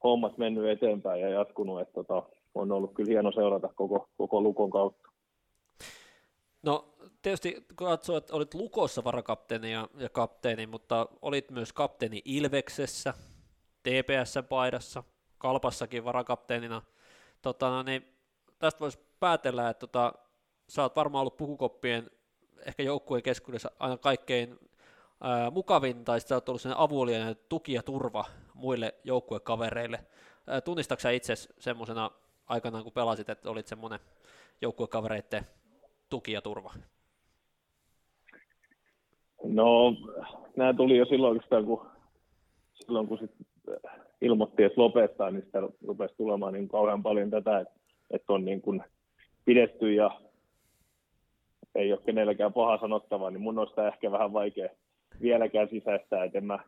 hommat mennyt eteenpäin ja jatkunut, että tota, on ollut kyllä hieno seurata koko, koko Lukon kautta. No tietysti kun katsoo, että olit Lukossa varakapteeni ja, ja kapteeni, mutta olit myös kapteeni Ilveksessä, TPS-paidassa, Kalpassakin varakapteenina. Tota, no niin, tästä voisi päätellä, että tota, sä oot varmaan ollut pukukoppien ehkä joukkueen keskuudessa aina kaikkein ää, mukavin, tai sitten olet ollut sellainen avuliainen tuki ja turva muille joukkuekavereille. Tunnistatko itse semmoisena aikanaan, kun pelasit, että olit semmoinen joukkuekavereiden tuki ja turva? No, nämä tuli jo silloin, kun, silloin, kun sit ilmoitti, että lopettaa, niin sitä rupesi tulemaan niin kauhean paljon tätä, että, että on niin kuin pidetty ja ei ole kenelläkään paha sanottavaa, niin mun on sitä ehkä vähän vaikea vieläkään sisäistää, että en mä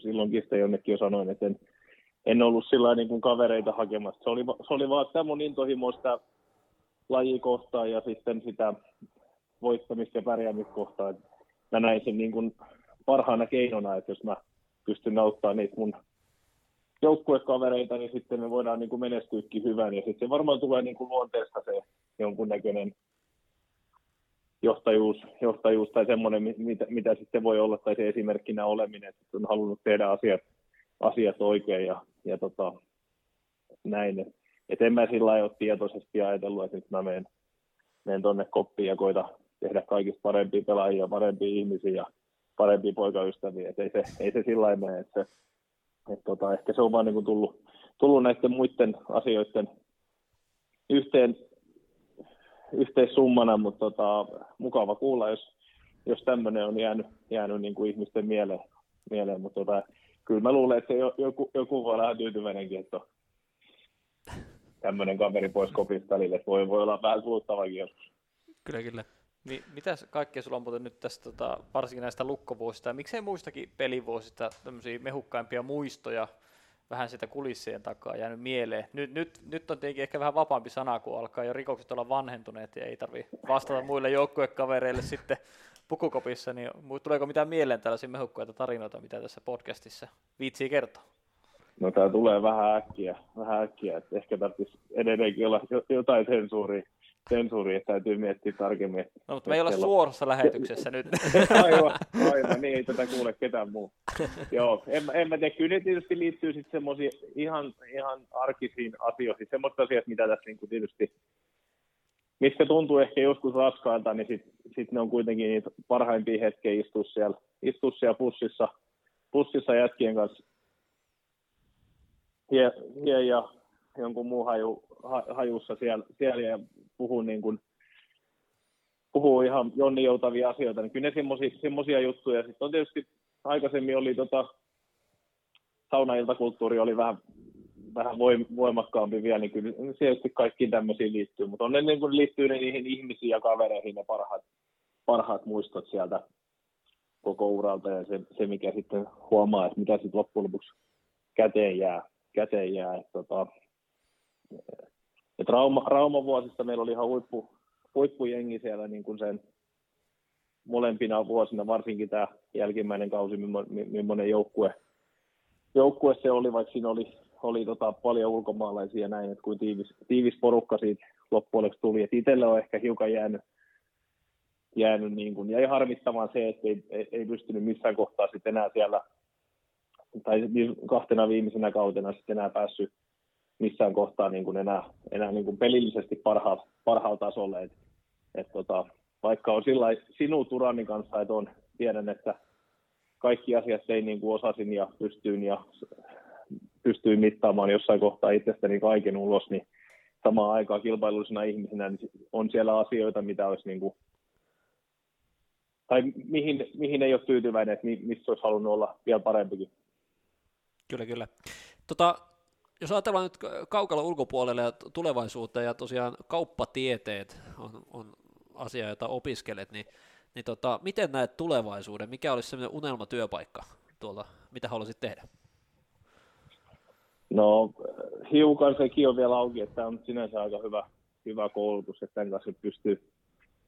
silloinkin sitä jonnekin jo sanoin, että en, en ollut sillä niin kuin kavereita hakemassa. Se oli, se oli vaan sitä mun intohimo sitä lajikohtaa ja sitten sitä voittamista ja pärjäämistä kohtaa. Mä näin sen niin kuin parhaana keinona, että jos mä pystyn auttamaan niitä mun joukkuekavereita, niin sitten me voidaan niin kuin menestyykin hyvän. Ja sitten se varmaan tulee niin kuin luonteesta se jonkunnäköinen johtajuus, johtajuus tai semmoinen, mitä, mitä sitten voi olla, tai se esimerkkinä oleminen, että on halunnut tehdä asiat, asiat oikein ja, ja tota, näin. Et, en mä sillä ole tietoisesti ajatellut, että nyt mä menen tuonne koppiin ja koita tehdä kaikista parempia pelaajia, parempia ihmisiä ja parempia poikaystäviä. Et ei se, ei se sillä lailla mene. että se, et tota, ehkä se on vaan niin kuin tullut, tullut näiden muiden asioiden yhteen, yhteissummana, mutta tota, mukava kuulla, jos, jos tämmöinen on jäänyt, jäänyt niin kuin ihmisten mieleen. mieleen. Mutta tota, kyllä mä luulen, että joku, joku voi olla tyytyväinenkin, että tämmöinen kaveri pois kopista että voi, voi olla vähän kuluttavakin joskus. Kyllä, kyllä. Niin, mitä kaikkea sulla on muuten nyt tästä, tota, varsinkin näistä lukkovuosista, ja miksei muistakin pelivuosista tämmöisiä mehukkaimpia muistoja, vähän sitä kulissien takaa jäänyt mieleen. Nyt, nyt, nyt on tietenkin ehkä vähän vapaampi sana, kun alkaa jo rikokset olla vanhentuneet ja ei tarvi vastata muille joukkuekavereille sitten pukukopissa, niin tuleeko mitään mieleen tällaisia mehukkaita tarinoita, mitä tässä podcastissa viitsii kertoa? No tämä tulee vähän äkkiä, vähän äkkiä että ehkä tarvitsisi edelleenkin olla jotain sensuuria sensuuri, että täytyy miettiä tarkemmin. No, mutta me ei olla suorassa lähetyksessä nyt. aivan, aivan, niin ei tätä kuule ketään muu. Joo, en, en mä tiedä, kyllä ne tietysti liittyy sitten semmoisiin ihan, ihan arkisiin asioihin, semmoista asiat, mitä tässä niin tietysti, missä tuntuu ehkä joskus raskailta, niin sitten sit ne on kuitenkin niitä parhaimpia hetkiä istua siellä, istua siellä pussissa, pussissa jätkien kanssa hie, hie ja jonkun muun haju, hajussa siellä, siellä ja puhuu, niin kuin, puhuu ihan Jonni joutavia asioita, niin kyllä ne semmoisia juttuja. Sitten on tietysti aikaisemmin oli tota, saunailtakulttuuri oli vähän, vähän voimakkaampi vielä, niin kyllä tietysti kaikkiin tämmöisiin liittyy, mutta on ne niin kuin liittyy ne niihin ihmisiin ja kavereihin ne parhaat, parhaat muistot sieltä koko uralta ja se, se mikä sitten huomaa, että mitä sitten loppujen lopuksi käteen jää. Käteen jää. Että, tota, et Rauma, Rauma vuosista meillä oli ihan huippu, huippujengi siellä niin kuin sen molempina vuosina, varsinkin tämä jälkimmäinen kausi, millainen joukkue, joukkue se oli, vaikka siinä oli, oli tota paljon ulkomaalaisia ja näin, että kuin tiivis, tiivis porukka siitä loppujen tuli. Et itselle on ehkä hiukan jäänyt, jäänyt niin kuin, jäi harmittamaan se, että ei, ei, ei pystynyt missään kohtaa sitten enää siellä, tai kahtena viimeisenä kautena sitten enää päässyt missään kohtaa niin kuin enää, enää niin kuin pelillisesti parhaalla, parhaalla tasolla. Et, et tota, vaikka on sillä sinun urani kanssa, että on, tiedän, että kaikki asiat tein niin kuin osasin ja pystyin ja pystyin mittaamaan jossain kohtaa itsestäni kaiken ulos, niin samaan aikaan kilpailullisena ihmisenä niin on siellä asioita, mitä olisi niin kuin, tai mihin, mihin ei ole tyytyväinen, että missä olisi halunnut olla vielä parempikin. Kyllä, kyllä. Tota, jos ajatellaan nyt kaukalla ulkopuolelle ja tulevaisuuteen ja tosiaan kauppatieteet on, on asia, jota opiskelet, niin, niin tota, miten näet tulevaisuuden? Mikä olisi sellainen unelmatyöpaikka tuolta, mitä haluaisit tehdä? No hiukan sekin on vielä auki, että on sinänsä aika hyvä, hyvä koulutus, että tämän kanssa pystyy,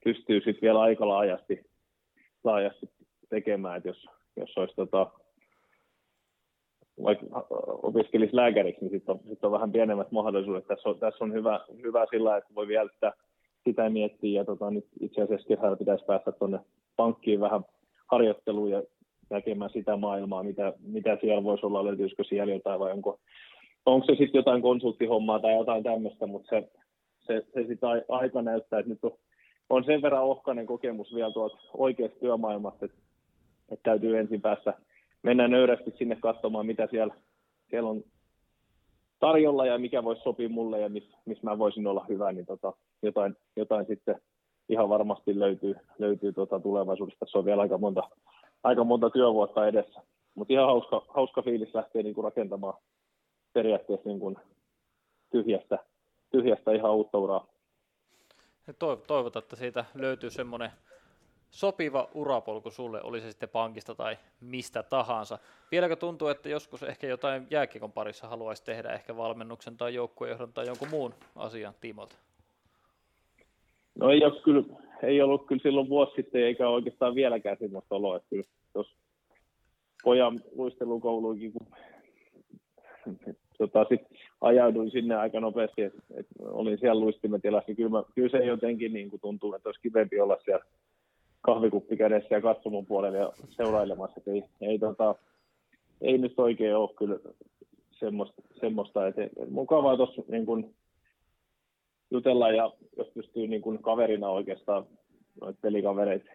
pystyy sitten vielä aika laajasti, laajasti tekemään, että jos, jos olisi tota, vaikka opiskelisi lääkäriksi, niin sitten on, sit on vähän pienemmät mahdollisuudet. Tässä on, tässä on hyvä, hyvä sillä, että voi vielä sitä, sitä miettiä. Ja tota, nyt itse asiassa kesällä pitäisi päästä tuonne pankkiin vähän harjoitteluun ja näkemään sitä maailmaa, mitä, mitä siellä voisi olla, löytyisikö siellä jotain vai onko, onko se sitten jotain konsulttihommaa tai jotain tämmöistä, mutta se, se, se sitten aika näyttää, että nyt on on sen verran ohkainen kokemus vielä tuolta oikeasta työmaailmasta, että, että täytyy ensin päästä mennä nöyrästi sinne katsomaan, mitä siellä, siellä on tarjolla ja mikä voisi sopia mulle ja missä mis mä voisin olla hyvä, niin tota, jotain, jotain sitten ihan varmasti löytyy, löytyy tota tulevaisuudesta. Se on vielä aika monta, aika monta työvuotta edessä. Mutta ihan hauska, hauska fiilis lähteä niinku rakentamaan periaatteessa niinku tyhjästä, tyhjästä ihan uutta uraa. Toivotaan, että siitä löytyy semmoinen sopiva urapolku sulle, oli se sitten pankista tai mistä tahansa. Vieläkö tuntuu, että joskus ehkä jotain jääkiekon parissa haluaisi tehdä, ehkä valmennuksen tai joukkuejohdon tai jonkun muun asian tiimolta? No ei, ole kyllä, ei ollut kyllä silloin vuosi sitten, eikä oikeastaan vieläkään sellaista oloa, että kyllä jos pojan luistelukouluikin, kun tota, sit ajauduin sinne aika nopeasti, että et olin siellä luistimetilassa, niin kyllä, mä, kyllä se jotenkin niin kuin tuntuu, että olisi kivempi olla siellä kahvikuppi kädessä ja katsomon puolelle ja seurailemassa. Ei, ei, tota, ei nyt oikein ole kyllä semmoista, semmoista että mukavaa tuossa niin kuin jutella ja jos pystyy niin kuin kaverina oikeastaan noita pelikavereita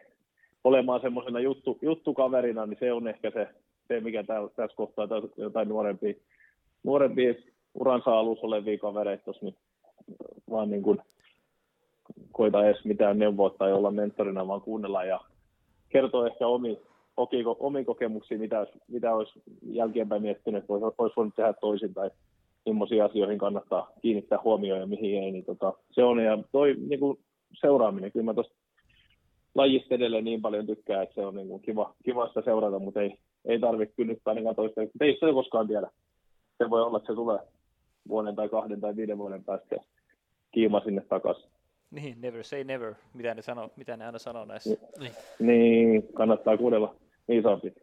olemaan semmoisena juttu, juttukaverina, niin se on ehkä se, se mikä tässä kohtaa jotain nuorempia, nuorempia uransa alussa olevia kavereita tuossa, niin vaan niin kuin koita edes mitään neuvoa tai olla mentorina, vaan kuunnella ja kertoa ehkä omi, omi kokemuksia, mitä, mitä olisi jälkeenpäin miettinyt, että olisi, olisi voinut tehdä toisin tai millaisiin asioihin kannattaa kiinnittää huomioon ja mihin ei. Niin tota, se on ja toi niin kuin seuraaminen, kyllä mä tuosta lajista edelleen niin paljon tykkää, että se on niin kuin kiva, kiva sitä seurata, mutta ei, ei tarvitse kynnyttää ainakaan toista. Ei sitä koskaan tiedä. Se voi olla, että se tulee vuoden tai kahden tai viiden vuoden päästä kiima sinne takaisin. Niin, never say never, mitä ne, sanoo, mitä ne aina sanoo näissä. Niin, niin kannattaa kuunnella niin saapi.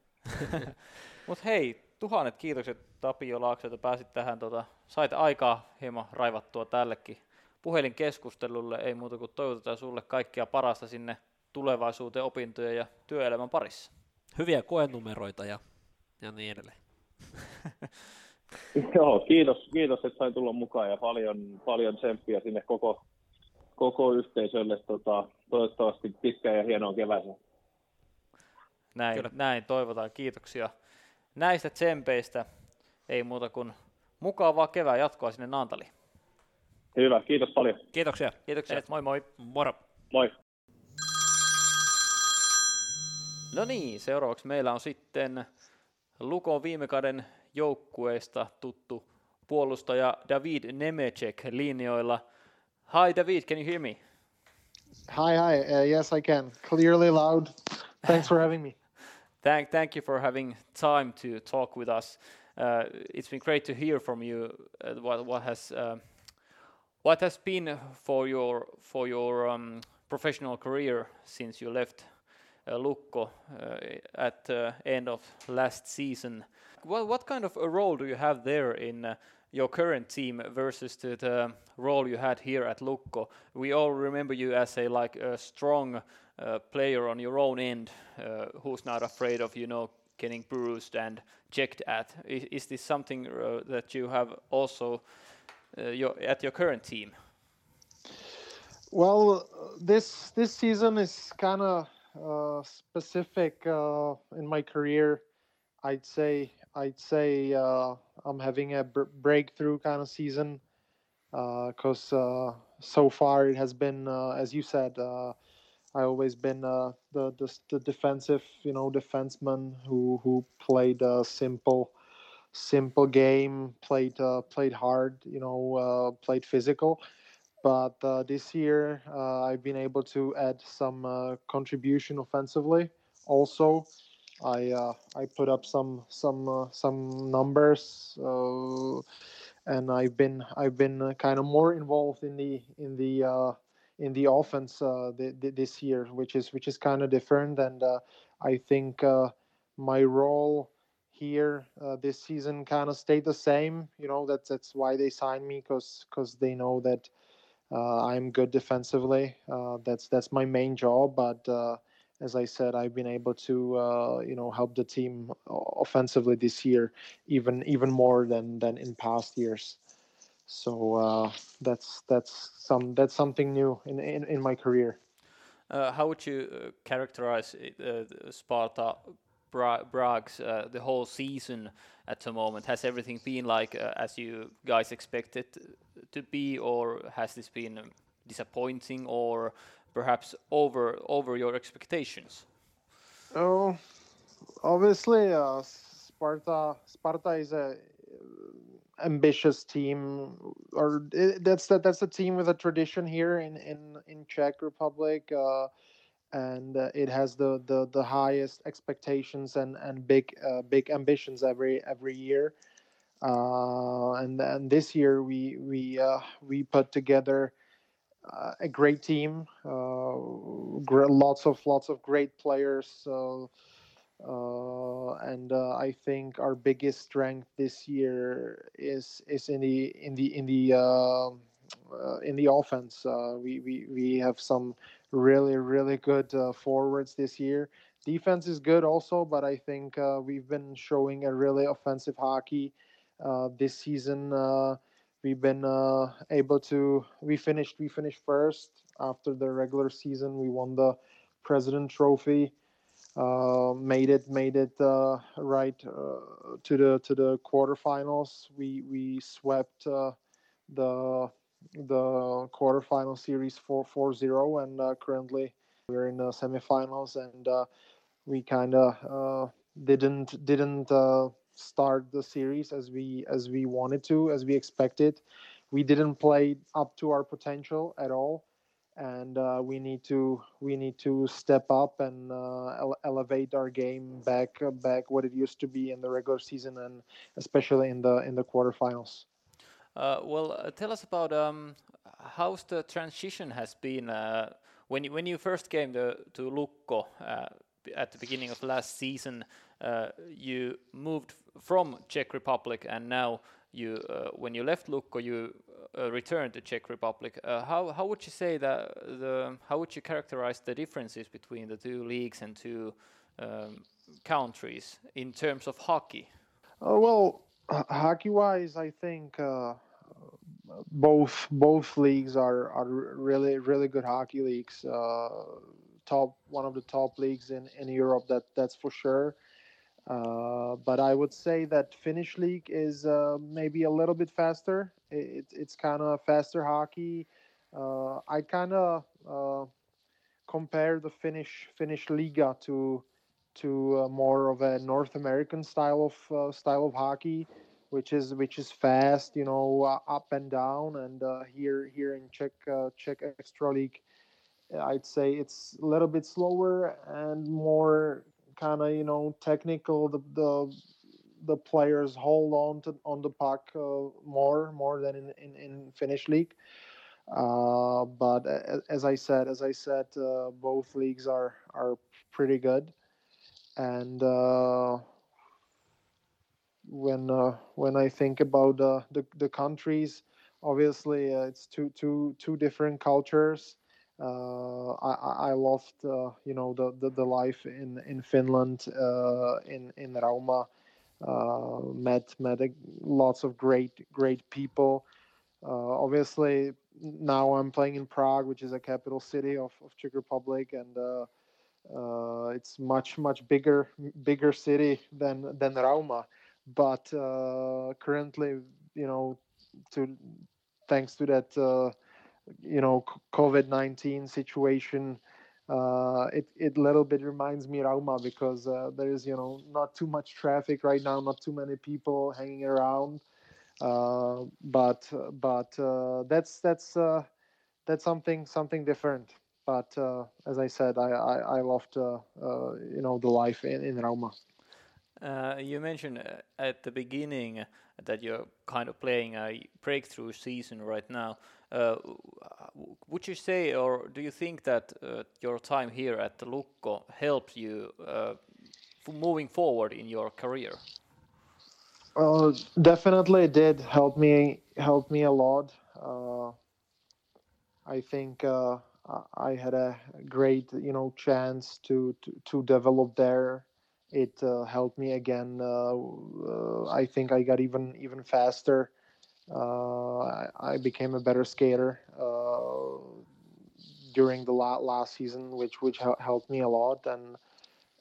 Mutta hei, tuhannet kiitokset Tapio Laakso, että pääsit tähän, tota, sait aikaa hieman raivattua tällekin puhelinkeskustelulle. Ei muuta kuin toivotetaan sulle kaikkia parasta sinne tulevaisuuteen opintojen ja työelämän parissa. Hyviä koenumeroita ja, ja niin edelleen. Joo, kiitos, kiitos, että sain tulla mukaan ja paljon, paljon tsemppiä sinne koko, koko yhteisölle tota, toivottavasti pitkään ja hienoa keväisen. Näin, Kyllä. näin toivotaan. Kiitoksia näistä tsempeistä. Ei muuta kuin mukavaa kevään jatkoa sinne Naantaliin. Hyvä, kiitos paljon. Kiitoksia. Kiitoksia. Et, moi moi. Moro. Moi. No niin, seuraavaksi meillä on sitten Lukon viime kauden joukkueesta tuttu puolustaja David Nemecek linjoilla. Hi David, can you hear me? Hi, hi. Uh, yes, I can. Clearly loud. Thanks for having me. thank, thank you for having time to talk with us. Uh, it's been great to hear from you. Uh, what, what has uh, what has been for your for your um, professional career since you left uh, Lukko uh, at the end of last season? Well, what kind of a role do you have there in uh, your current team versus to the role you had here at Lukko. We all remember you as a like a strong uh, player on your own end, uh, who's not afraid of you know getting bruised and checked at. Is, is this something uh, that you have also uh, your, at your current team? Well, this this season is kind of uh, specific uh, in my career. I'd say I'd say uh, I'm having a br- breakthrough kind of season because uh, uh, so far it has been, uh, as you said, I always been the, the, the defensive, you know, defenseman who who played a simple simple game, played played hard, you know, played physical. But this year I've been able to add some contribution offensively also I uh, I put up some some uh, some numbers, uh, and I've been I've been uh, kind of more involved in the in the uh, in the offense uh, th- th- this year, which is which is kind of different, and I think my role here this season kind of stayed the same. You know that's that's why they signed me because because they know that I'm good defensively. that's that's my main job, but as I said, I've been able to uh, you know help the team offensively this year, even even more than than in past years. So uh, that's that's some that's something new in, in in my career. Uh, how would you uh, characterize uh, Sparta Bra- uh, the whole season at the moment? Has everything been like as you guys expected to be, or has this been disappointing, or perhaps over over your expectations? Oh, obviously, uh, Sparta Sparta is a ambitious team, or it, that's that that's a team with a tradition here in in in Czech Republic, uh, and uh, it has the, the the highest expectations and and big uh, big ambitions every every year. Uh, and and this year we we uh, we put together uh, a great team, gr- lots of lots of great players. Uh, and uh, I think our biggest strength this year is is in the in the in the uh, uh in the offense. Uh, we, we we have some really really good uh, forwards this year. Defense is good also, but I think we've been showing a really offensive hockey this season. We've been able to we finished we finished first after the regular season. We won the President Trophy uh, made it made it uh, right uh, to the to the quarterfinals. We we swept uh, the the quarterfinal series 4 4 0 and uh, currently we're in the semifinals and uh, we kind of didn't didn't start the series as we as we wanted to as we expected we didn't play up to our potential at all and uh, we need to we need to step up and uh, ele- elevate our game back uh, back what it used to be in the regular season and especially in the in the quarterfinals. Uh, well, uh, tell us about um, how's the transition has been uh, when you, when you first came to, to Lukko at the beginning of last season. You moved from Czech Republic, and now you when you left Lukko, you uh, return to Czech Republic. Uh, how how would you say that the how would you characterize the differences between the two leagues and two um, countries in terms of hockey? Uh, well, hockey wise, I think uh, both both leagues are are really really good hockey leagues. Uh, top one of the top leagues in in Europe. That that's for sure. Uh, but I would say that Finnish league is uh, maybe a little bit faster. It, it's kind of faster hockey. Uh, I kind of uh, compare the Finnish Finnish Liga to to uh, more of a North American style of style of hockey, which is which is fast, you know, up and down. And here here in Czech Czech Extra League, I'd say it's a little bit slower and more kind of you know technical. The the the players hold on to on the puck uh, more more than in in, in Finnish league. Uh, but as I said, as I said, uh, both leagues are are pretty good, and uh, when uh, when I think about the the countries, obviously uh, it's two two two different cultures. Uh, I, I loved uh, you know the, the, the life in in Finland uh, in in Rauma. met met a, lots of great great people. obviously, now I'm playing in Prague, which is a capital city of, of Czech Republic, and uh, it's much much bigger bigger city than than Rauma. But uh, currently, you know, to thanks to that uh, you know COVID nineteen situation. Uh, it it little bit reminds me Rauma because uh, there is you know not too much traffic right now, not too many people hanging around. Uh, but but uh, that's that's uh, that's something something different. But uh, as I said, I I, I loved you know the life in in Rauma. Uh, you mentioned at the beginning that you're kind of playing a breakthrough season right now. Uh, would you say, or do you think that uh, your time here at Lukko helped you uh, moving forward in your career? definitely, it did help me help me a lot. I think I had a great, you know, chance to to, to develop there it uh, helped me again. Uh, uh, I think I got even even faster. I, I, became a better skater during the la- last season, which which helped me a lot. And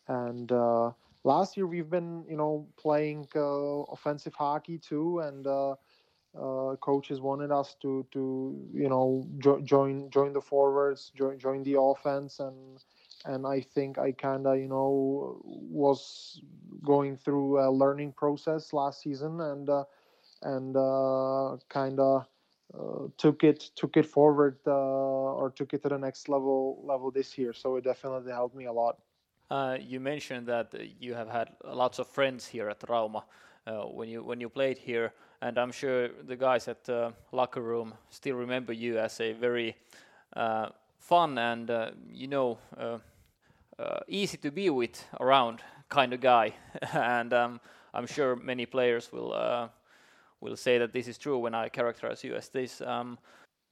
and uh, last year we've been you know playing uh, offensive hockey too, and uh, uh, coaches wanted us to to you know jo- join join the forwards, join join the offense, and and I think I kind of you know was going through a learning process last season, and uh, and uh, kind of. Uh, took it took it forward uh, or took it to the next level level this year so it definitely helped me a lot uh, you mentioned that you have had lots of friends here at Rauma uh, when you when you played here, and I'm sure the guys at the locker room still remember you as a very uh, fun and uh, you know uh, uh, easy to be with around kind of guy, and um, I'm sure many players will will say that this is true when I characterize you as this. Um,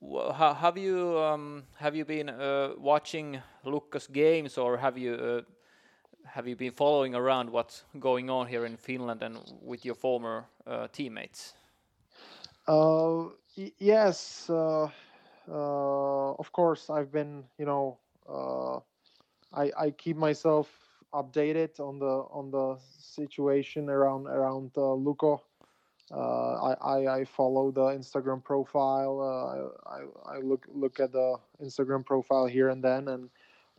have you um, have you been uh, watching Lucas games, or have you uh, have you been following around what's going on here in Finland and with your former uh, teammates? Uh, yes, uh, uh, of course. I've been, you know, I, I keep myself updated on the on the situation around around Lukko. I, I, I follow the Instagram profile. I, I I look look at the Instagram profile here and then and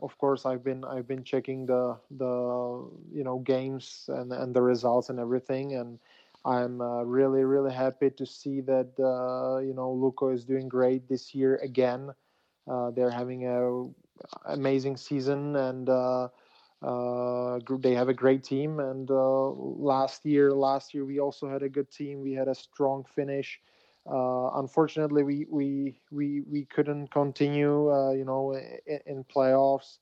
of course I've been I've been checking the the you know games and and the results and everything and I'm uh, really really happy to see that uh, you know Lukko is doing great this year again. Uh, they're having a amazing season and uh, they have a great team. And uh, last year last year we also had a good team. We had a strong finish. Uh, unfortunately, we we we we couldn't continue, uh, you know, in, in playoffs.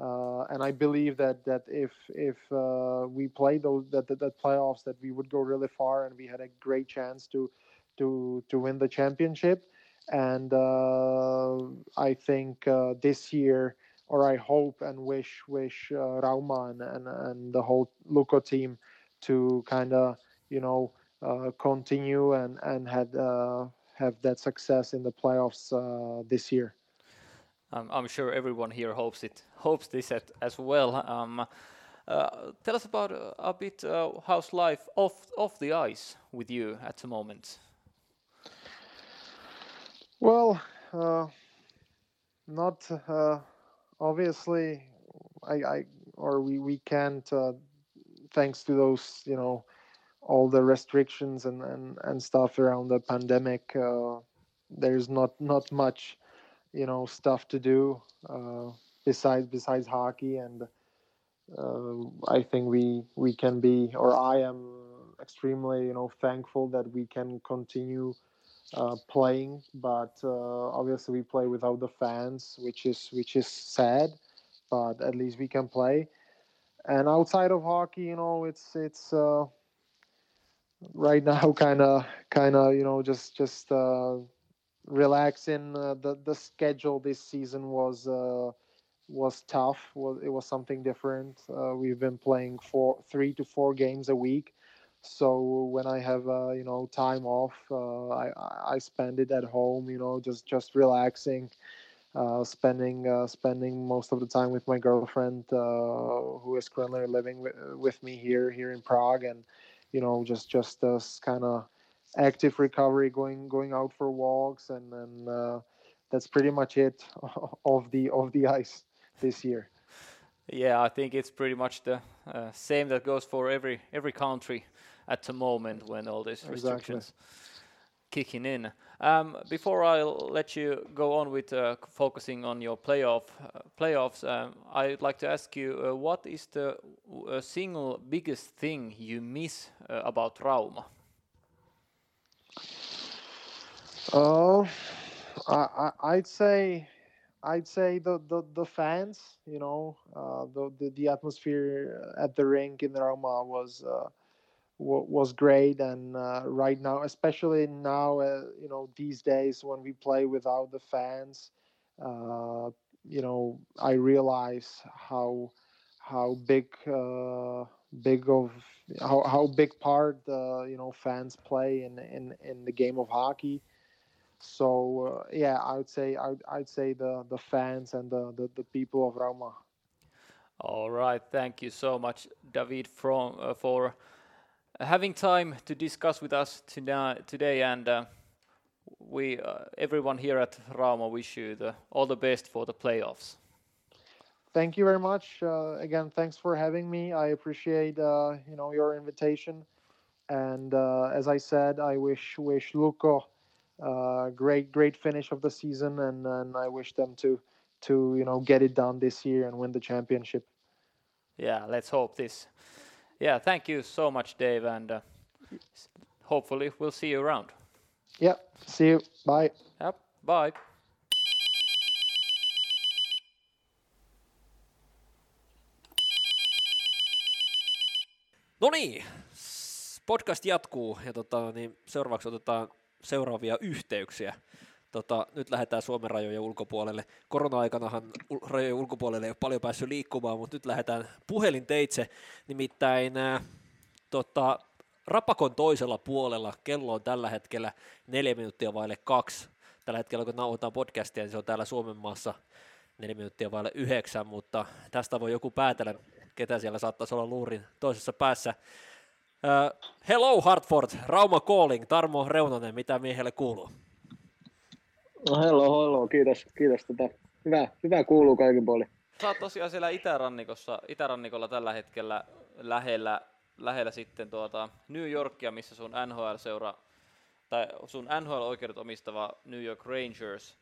Uh, and I believe that that if if uh, we played those that, that, that playoffs, that we would go really far, and we had a great chance to to to win the championship. And uh, I think uh, this year, or I hope and wish wish Rauma and, and and the whole Lukko team to kind of you know uh, continue and and had uh, have that success in the playoffs uh, this year. Um, I'm sure everyone here hopes it hopes this at, as well. Um, tell us about a bit how's life off off the ice with you at the moment. Well, not obviously I, I, or we we can't uh, thanks to those you know all the restrictions and, and, and stuff around the pandemic, uh, there's not not much, you know, stuff to do uh, besides besides hockey, and uh, I think we we can be, or I am extremely, you know, thankful that we can continue uh, playing. But uh, obviously, we play without the fans, which is which is sad, but at least we can play. And outside of hockey, you know, it's it's uh, right now kind of kind of you know just just uh, relaxing uh, the the schedule this season was uh, was tough was it was something different uh, we've been playing four three to four games a week so when i have uh, you know time off uh, i i spend it at home you know just just relaxing uh, spending uh, spending most of the time with my girlfriend uh, who is currently living with, with me here here in Prague and you know just just this kind of active recovery going going out for walks and uh, that's pretty much it of the of the ice this year. Yeah i think it's pretty much the uh, same that goes for every every country at the moment when all these restrictions kicking in. Um, before I let you go on with uh, focusing on your playoff uh, playoffs, um, I'd like to ask you uh, what is the uh, single biggest thing you miss uh, about Rauma? Oh, I, would say I'd say the, the, the fans. You know, uh, the, the, the atmosphere at the rink in Roma was was great and uh, right now especially now uh, you know these days when we play without the fans uh, you know i realize how how big uh, big of how, how big part the you know fans play in, in in the game of hockey. So uh, yeah, I would say I would, I'd say the the fans and the, the, the people of roma All right, thank you so much, David, from uh, for having time to discuss with us today, and uh, we uh, everyone here at Rauma wish you the, all the best for the playoffs. Thank you very much. Uh, again, thanks for having me. I appreciate uh, you know your invitation, and as I said, I wish wish Luco uh, great great finish of the season, and, and I wish them to to you know get it done this year and win the championship. Yeah, let's hope this. Yeah, thank you so much, Dave, and uh, hopefully we'll see you around. Yeah, see you. Bye. Yep, bye. No niin, podcast jatkuu ja tota, niin seuraavaksi otetaan seuraavia yhteyksiä. Tota, nyt lähdetään Suomen rajojen ulkopuolelle. Korona-aikanahan rajojen ulkopuolelle ei ole paljon päässyt liikkumaan, mutta nyt lähdetään puhelinteitse. Nimittäin ää, tota, Rapakon toisella puolella kello on tällä hetkellä neljä minuuttia vaille kaksi. Tällä hetkellä kun nauhoitetaan podcastia, niin se on täällä Suomen maassa neljä minuuttia vaille yhdeksän, mutta tästä voi joku päätellä, ketä siellä saattaisi olla luurin toisessa päässä. Uh, hello Hartford, Rauma calling, Tarmo Reunonen, mitä miehelle kuuluu? No hello, hello, kiitos, kiitos. Tota, hyvä, hyvä kuuluu kaikin puolin. Sä oot tosiaan siellä itärannikossa, itärannikolla tällä hetkellä lähellä, lähellä sitten tuota New Yorkia, missä sun NHL-seura, tai sun NHL-oikeudet omistava New York Rangers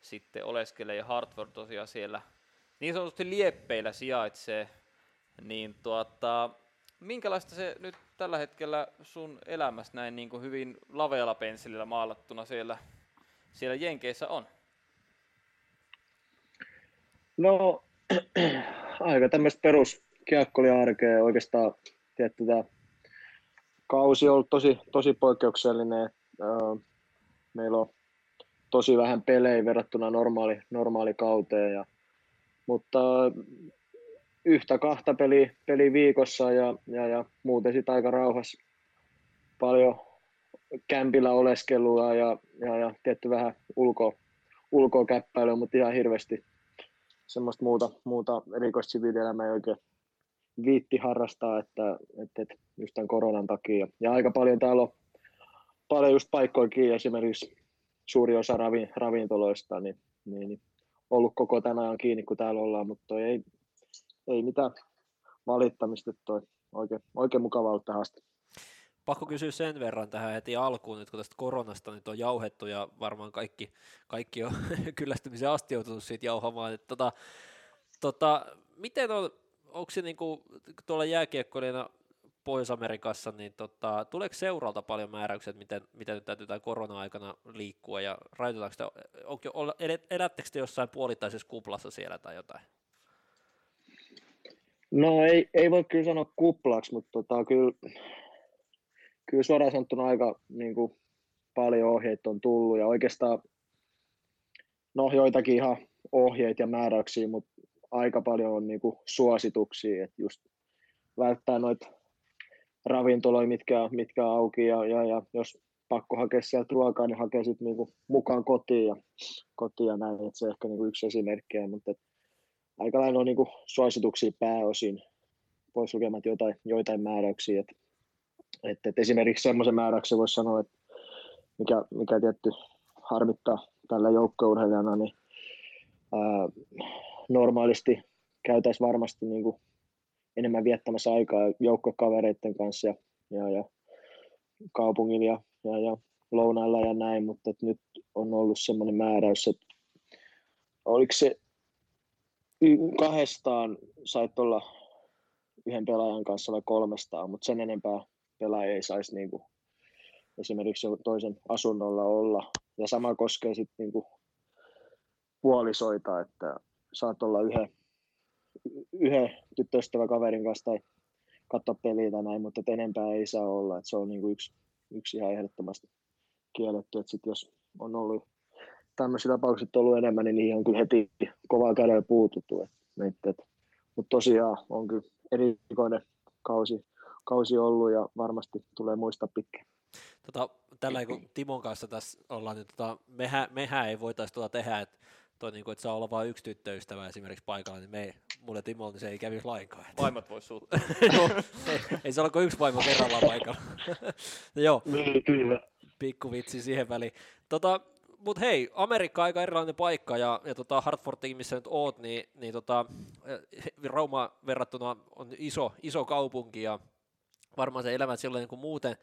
sitten oleskelee ja Hartford tosiaan siellä niin sanotusti lieppeillä sijaitsee, niin tuota, minkälaista se nyt tällä hetkellä sun elämässä näin niin kuin hyvin lavealla pensselillä maalattuna siellä, siellä Jenkeissä on? No, aika tämmöistä peruskiakkoliarkea oikeastaan. Tietty, tämä kausi on ollut tosi, tosi poikkeuksellinen. Meillä on tosi vähän pelejä verrattuna normaali, normaali kauteen. Ja, mutta yhtä kahta peliä, peli viikossa ja, ja, ja muuten sitten aika rauhassa. Paljon kämpillä oleskelua ja, ja, ja tietty vähän ulko, ulkokäppäilyä, mutta ihan hirveästi semmoista muuta, muuta erikoista siviilielämää ei oikein viitti harrastaa, että, että, että just tämän koronan takia. Ja aika paljon täällä on paljon just paikkoikin, esimerkiksi suuri osa ravi, ravintoloista, niin, niin, niin ollut koko tämän ajan kiinni, kun täällä ollaan, mutta ei, ei mitään valittamista, toi oikein, oikein mukava ollut tähän asti. Pakko kysyä sen verran tähän heti alkuun, nyt kun tästä koronasta nyt on jauhettu ja varmaan kaikki, kaikki on kyllästymisen asti joutunut siitä jauhamaan. Että tota, tota, miten on, onko se niinku, tuolla jääkiekkoilijana Pohjois-Amerikassa, niin tota, tuleeko seuralta paljon määräyksiä, että miten, miten nyt täytyy tämän korona-aikana liikkua ja rajoitetaanko sitä, onko, elättekö te jossain puolittaisessa kuplassa siellä tai jotain? No ei, ei voi kyllä sanoa kuplaksi, mutta tota, kyllä, kyllä suoraan sanottuna aika niin kuin, paljon ohjeita on tullut ja oikeastaan no joitakin ihan ohjeita ja määräyksiä, mutta aika paljon on niin kuin, suosituksia, että just välttää noita ravintoloja, mitkä, mitkä on auki ja, ja, ja jos pakko hakea sieltä ruokaa, niin hakee sitten niinku mukaan kotiin ja, kotiin ja näin, että se ehkä niinku yksi esimerkki, mutta et, aika lailla on niin suosituksia pääosin, pois lukemat jotain, joitain määräyksiä. Et, et, et esimerkiksi semmoisen määräyksen voisi sanoa, että mikä, mikä tietty harmittaa tällä joukkourheilijana, niin ää, normaalisti käytäisiin varmasti niin kuin enemmän viettämässä aikaa joukkokavereiden kanssa ja, ja, ja kaupungilla ja, ja, ja lounailla ja näin, mutta nyt on ollut semmoinen määräys, että oliko se kahdestaan sait olla yhden pelaajan kanssa vai kolmestaan, mutta sen enempää pelaaja ei saisi niin kuin, esimerkiksi toisen asunnolla olla. Ja sama koskee sitten niin kuin, puolisoita, että saat olla yhden, yhden tyttöystävän kaverin kanssa tai katsoa peliä tai näin, mutta enempää ei saa olla. Että se on niin kuin yksi, yksi ihan ehdottomasti kielletty. Että sit jos on ollut tämmöisiä tapauksia ollut enemmän, niin niihin on kyllä heti kovaa kädellä puututtu. Et, et, et. Mutta tosiaan on kyllä erikoinen kausi, kausi ollut ja varmasti tulee muistaa pitkään. Tota, tällä kun Timon kanssa tässä ollaan, niin tota, mehän, mehän ei voitaisi tuota tehdä, että toi, niin kuin, että saa olla vain yksi tyttöystävä esimerkiksi paikalla, niin me ei, mulle Timo, niin se ei kävisi lainkaan. Vaimot voisi suuttua. joo, ei, ei se ole kuin yksi vaimo kerrallaan paikalla. no, joo, Niin, kyllä. pikku vitsi siihen väliin. Tota, mutta hei, Amerikka on aika erilainen paikka, ja, ja tota Hartfordiin, missä nyt oot, niin, niin tota, eh, Rauma verrattuna on iso, iso kaupunki, ja varmaan se elämä siellä on niin kuin muuten,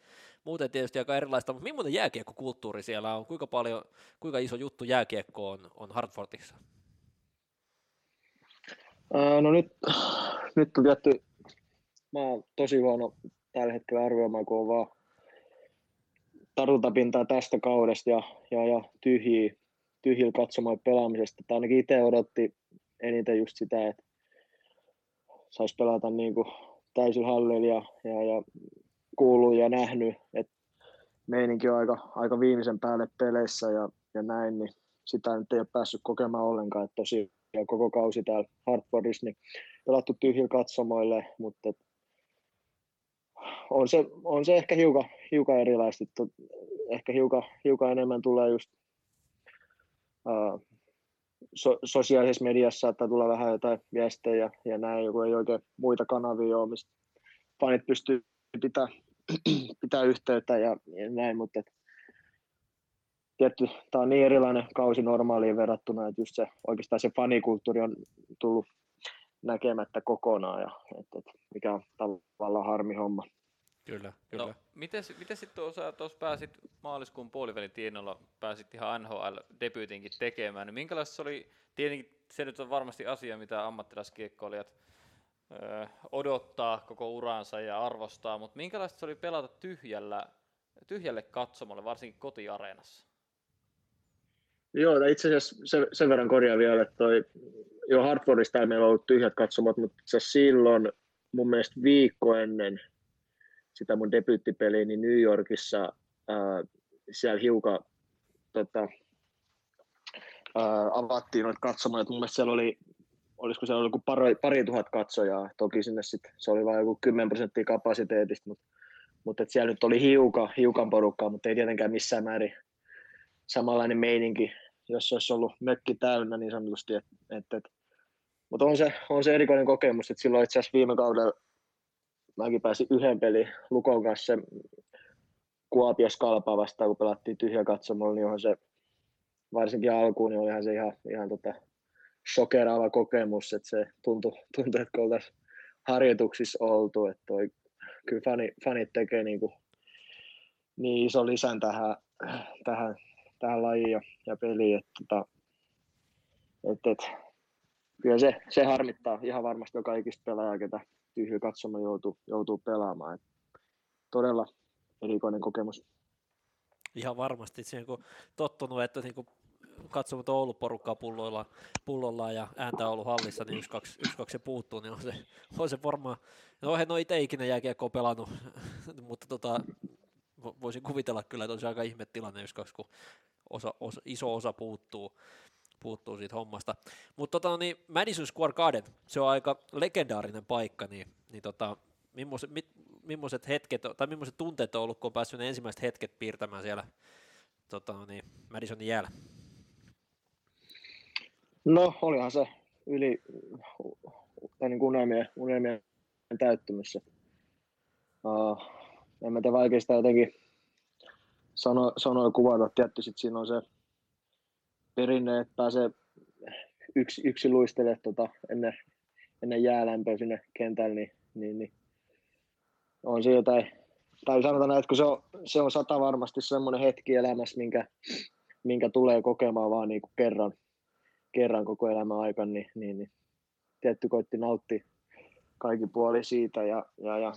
muuten tietysti aika erilaista, mutta millainen jääkiekkokulttuuri siellä on? Kuinka paljon, kuinka iso juttu jääkiekko on, on Hartfordissa? No nyt, nyt on tietty, mä oon tosi huono tällä hetkellä arvioimaan, kun on vaan tartuntapintaa tästä kaudesta ja, ja, ja tyhjiä, tyhjillä katsomaan pelaamisesta. Tai ainakin itse odotti eniten just sitä, että saisi pelata niin kuin täysillä hallilla ja, ja, ja kuullut ja nähnyt, että meininki on aika, aika viimeisen päälle peleissä ja, ja näin, niin sitä nyt ei ole päässyt kokemaan ollenkaan, että tosiaan koko kausi täällä Hartfordissa, niin pelattu tyhjillä katsomoille, mutta et, on, se, on se ehkä hiukan, hiukan erilaista, ehkä hiukan, hiukan enemmän tulee just so, sosiaalisessa mediassa saattaa tulla vähän jotain viestejä ja, näin, joku ei oikein muita kanavia ole, mistä fanit pystyy pitää, pitää yhteyttä ja, ja näin, mutta et, tietty, tämä on niin erilainen kausi normaaliin verrattuna, että just se, oikeastaan se fanikulttuuri on tullut näkemättä kokonaan, ja, et, et, mikä on tavallaan harmi homma. Kyllä, kyllä. No, miten, miten sitten tuossa, tuossa pääsit maaliskuun puolivälin tienolla, pääsit ihan NHL-debyytinkin tekemään, niin minkälaista se oli, tietenkin se nyt on varmasti asia, mitä ammattilaiskiekkoilijat ö, odottaa koko uransa ja arvostaa, mutta minkälaista se oli pelata tyhjällä, tyhjälle katsomolle, varsinkin kotiareenassa? Joo, itse asiassa sen, sen verran korjaa vielä, että toi, jo Hartfordista ei meillä ollut tyhjät katsomot, mutta se silloin mun mielestä viikko ennen sitä mun debyyttipeliä, niin New Yorkissa ää, siellä hiukan tota, ää, avattiin noita katsomoja. Mun mielestä siellä oli, olisiko siellä ollut pari, pari tuhat katsojaa. Toki sinne sit, se oli vain joku 10 prosenttia kapasiteetista, mutta, mutta siellä nyt oli hiukan, hiukan porukkaa, mutta ei tietenkään missään määrin samanlainen meininki, jos olisi ollut mökki täynnä niin sanotusti. Et, et, et. Mutta on se, on se erikoinen kokemus, että silloin itse asiassa viime kaudella mäkin pääsin yhden pelin Lukon kanssa Kuopios Kalpaa vastaan, kun pelattiin tyhjä katsomolla, niin onhan se varsinkin alkuun, niin olihan se ihan, ihan tota, shokeraava kokemus, että se tuntui, tuntui että oltaisiin harjoituksissa oltu, että toi, kyllä fani, fanit tekee niin, kuin, niin iso lisän tähän, tähän, tähän lajiin ja, ja peliin, että tota, et, et, kyllä se, se harmittaa ihan varmasti joka ikistä pelaajaa, ketä tyhjä katsoma joutuu, joutuu pelaamaan. Et todella erikoinen kokemus. Ihan varmasti. Siihen kun tottunut, että niin kuin on ollut porukkaa pulloilla, pullollaan ja ääntä on ollut hallissa, niin yksi, kaksi, yksi, kaksi se puuttuu, niin on se, on se varmaan, no en ole itse ikinä jääkiekkoa pelannut, mutta tota, voisin kuvitella kyllä, että on se aika ihme tilanne, jos kaksi, kun osa, osa, iso osa puuttuu, puuttuu siitä hommasta. Mutta tota, niin Madison Square Garden, se on aika legendaarinen paikka, niin, niin tota, millaiset, hetket, tai millaiset tunteet on ollut, kun on päässyt ne ensimmäiset hetket piirtämään siellä tota, niin Madisonin jäällä? No, olihan se yli niin unelmien, unelmien täyttymys. Uh, en mä tiedä vaikea sitä jotenkin sano, kuvata. Tietysti siinä on se perinne, että pääsee yksi, yksi luistele tota, ennen, ennen jäälämpöä sinne kentälle, niin, niin, niin on se jotain, tai sanotaan että kun se on, se on sata varmasti semmoinen hetki elämässä, minkä, minkä tulee kokemaan vaan niin kuin kerran, kerran koko elämän aikana, niin, niin, niin tietty koitti nautti kaikki puoli siitä. Ja, ja, ja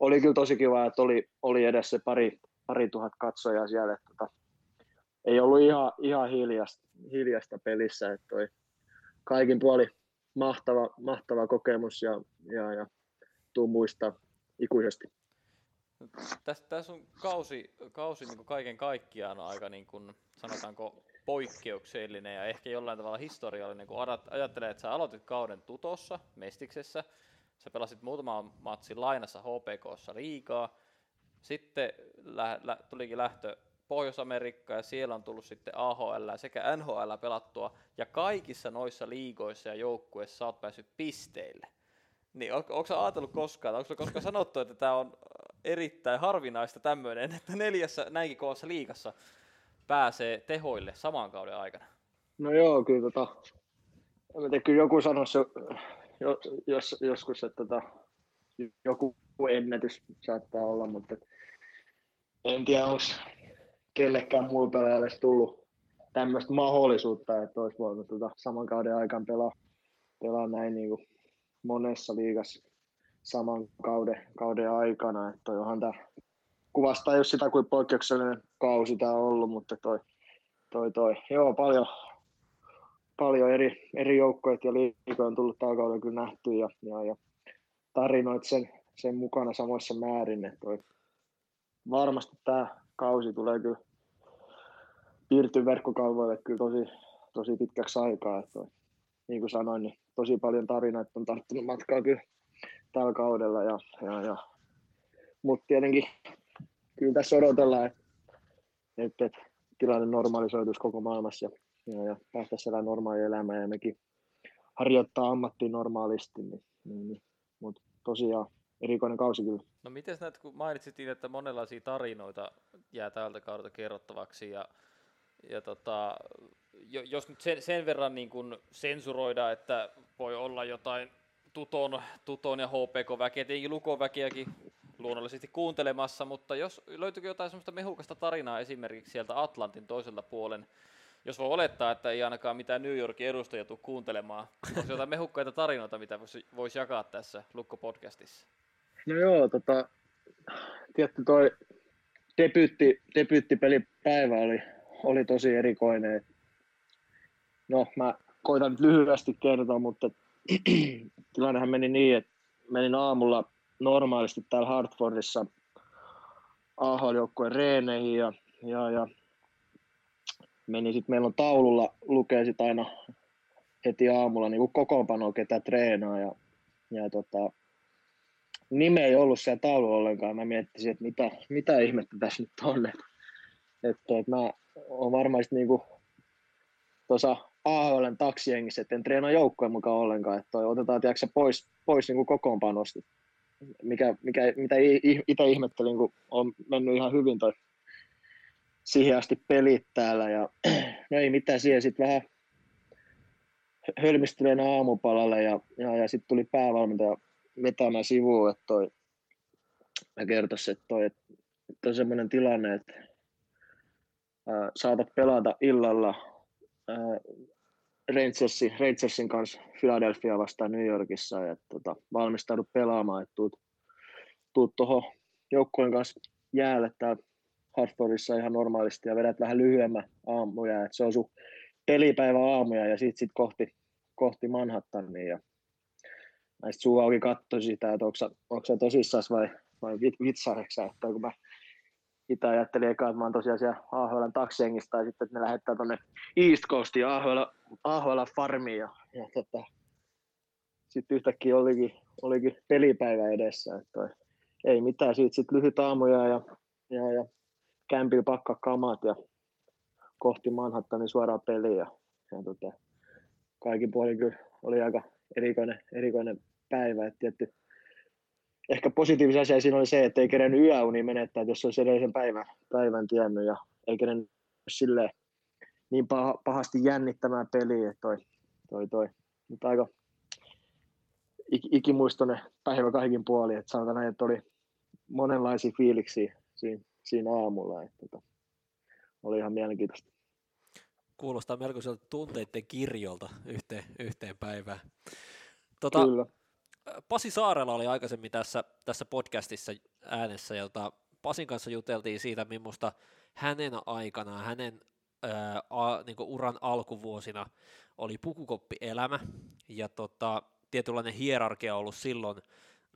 oli kyllä tosi kiva, että oli, oli edes se pari, pari tuhat katsojaa siellä, että tota, ei ollut ihan, ihan hiljasta, hiljasta pelissä, että toi kaikin puoli mahtava, mahtava kokemus ja, ja, ja tuu muistaa ikuisesti. Tässä, tässä on kausi, kausi niin kuin kaiken kaikkiaan aika niin kuin, sanotaanko poikkeuksellinen ja ehkä jollain tavalla historiallinen, kun ajattelee, että sä aloitit kauden tutossa, Mestiksessä, sä pelasit muutaman matsin lainassa HPKssa liikaa, Sitten lä- lä- tulikin lähtö Pohjois-Amerikkaan ja siellä on tullut sitten AHL sekä NHL pelattua ja kaikissa noissa liigoissa ja joukkueissa sä oot päässyt pisteille. Niin on, onko sä ajatellut koskaan, onko koskaan sanottu, että tämä on erittäin harvinaista tämmöinen, että neljässä näinkin kovassa liigassa pääsee tehoille saman kauden aikana? No joo, kyllä tota, en kyllä joku sanoisi jo, jos, joskus, että tota, joku ennätys saattaa olla, mutta en tiedä, onko kellekään muulle pelaajalle tullut tämmöistä mahdollisuutta, että olisi voinut tota, saman kauden aikana pelaa, pelaa näin niin kuin monessa liigassa saman kauden, kauden aikana. Että onhan tämä kuvastaa jos sitä kuin poikkeuksellinen kausi tämä on ollut, mutta toi, toi, toi. Joo, paljon, paljon eri, eri joukkoja ja liikoja on tullut tällä kaudella kyllä nähty ja, ja, ja tarinoit sen, sen mukana samoissa määrin. Että toi, varmasti tämä kausi tulee kyllä piirtyy verkkokalvoille kyllä tosi, tosi pitkäksi aikaa. Että niin kuin sanoin, niin tosi paljon tarinoita on tarttunut matkaa kyllä tällä kaudella. Ja, ja, ja. Mutta tietenkin kyllä tässä odotellaan, että, että, että tilanne normalisoituisi koko maailmassa ja, ja, ja päästäisiin elää normaalia elämää ja mekin harjoittaa ammattiin normaalisti. Niin, niin, niin. Mutta tosiaan erikoinen kausi kyllä. No miten näet, kun mainitsit, että monenlaisia tarinoita jää tältä kaudelta kerrottavaksi ja, ja tota, jos nyt sen, sen verran niin kuin sensuroida, että voi olla jotain tuton, tuton ja HPK-väkeä, tietenkin lukoväkeäkin luonnollisesti kuuntelemassa, mutta jos löytyykö jotain sellaista mehukasta tarinaa esimerkiksi sieltä Atlantin toiselta puolen, jos voi olettaa, että ei ainakaan mitään New Yorkin edustajia tule kuuntelemaan, onko jotain mehukkaita tarinoita, mitä voisi, voisi jakaa tässä Lukko-podcastissa? No joo, tota, tietty toi debyytti, debyyttipelipäivä oli, oli tosi erikoinen. No, mä koitan nyt lyhyesti kertoa, mutta tilannehan meni niin, että menin aamulla normaalisti täällä Hartfordissa AHL-joukkueen reeneihin ja, ja, ja meni sitten, meillä on taululla, lukee sitten aina heti aamulla niin kuin kokoonpano, ketä treenaa ja, ja tota, nime ei ollut siellä taululla ollenkaan. Mä miettisin, että mitä, mitä ihmettä tässä nyt on. Että, että, mä oon varmasti niin kuin tuossa AHLn taksijengissä, että en treenaa joukkojen mukaan ollenkaan, että toi otetaan tiedätkö, pois, pois niin kuin kokoonpanosta. Mikä, mikä, mitä itse ihmettelin, kun on mennyt ihan hyvin toi siihen asti pelit täällä. Ja, no ei mitään siihen, sitten vähän hölmistyneen aamupalalle ja, ja, ja sitten tuli päävalmentaja vetämään sivuun, että toi, mä kertoisin, että toi, että, on semmoinen tilanne, että ää, saatat pelata illalla Rangersin, Rangersin kanssa Philadelphia vastaan New Yorkissa ja tota, valmistaudut pelaamaan, että tuut, tuut tuohon joukkueen kanssa jäälle. Täällä Hartfordissa ihan normaalisti ja vedät vähän lyhyemmän aamuja, että se on sun pelipäivä aamuja ja sitten sit kohti, kohti Manhattania ja näistä suu auki katsoi sitä, että onko sä tosissaan vai, vai vitsaareksä, että kun mä itse ajattelin eka, että mä oon tosiaan siellä AHLn taksengista tai sitten, että ne lähettää tonne East Coastiin AHL, AHL farmiin ja, ja tota, sitten yhtäkkiä olikin, olikin pelipäivä edessä, että toi, ei mitään, siitä sitten lyhyt aamuja ja, ja, ja kämpillä pakka kamat ja kohti Manhattanin suoraan peliin ja, ja tota, kaikin puolin kyllä oli aika erikoinen, erikoinen päivä, että tietty ehkä positiivinen asia siinä oli se, että ei kerennyt yöuni menettää, jos olisi edellisen päivän, päivän tiennyt ja ei kerennyt sille niin pah- pahasti jännittämään peliä, toi, toi, toi. Mutta aika ik- ikimuistoinen päivä kaikin puolin, että sanotaan näin, että oli monenlaisia fiiliksiä siinä, siinä aamulla, että että tota, oli ihan mielenkiintoista. Kuulostaa melkoiselta tunteiden kirjolta yhteen, yhteen päivään. Tota, Kyllä. Pasi Saarella oli aikaisemmin tässä, tässä podcastissa äänessä, jota Pasin kanssa juteltiin siitä, millaista hänen aikanaan, hänen ää, a, niin uran alkuvuosina oli pukukoppielämä, ja tota, tietynlainen hierarkia ollut silloin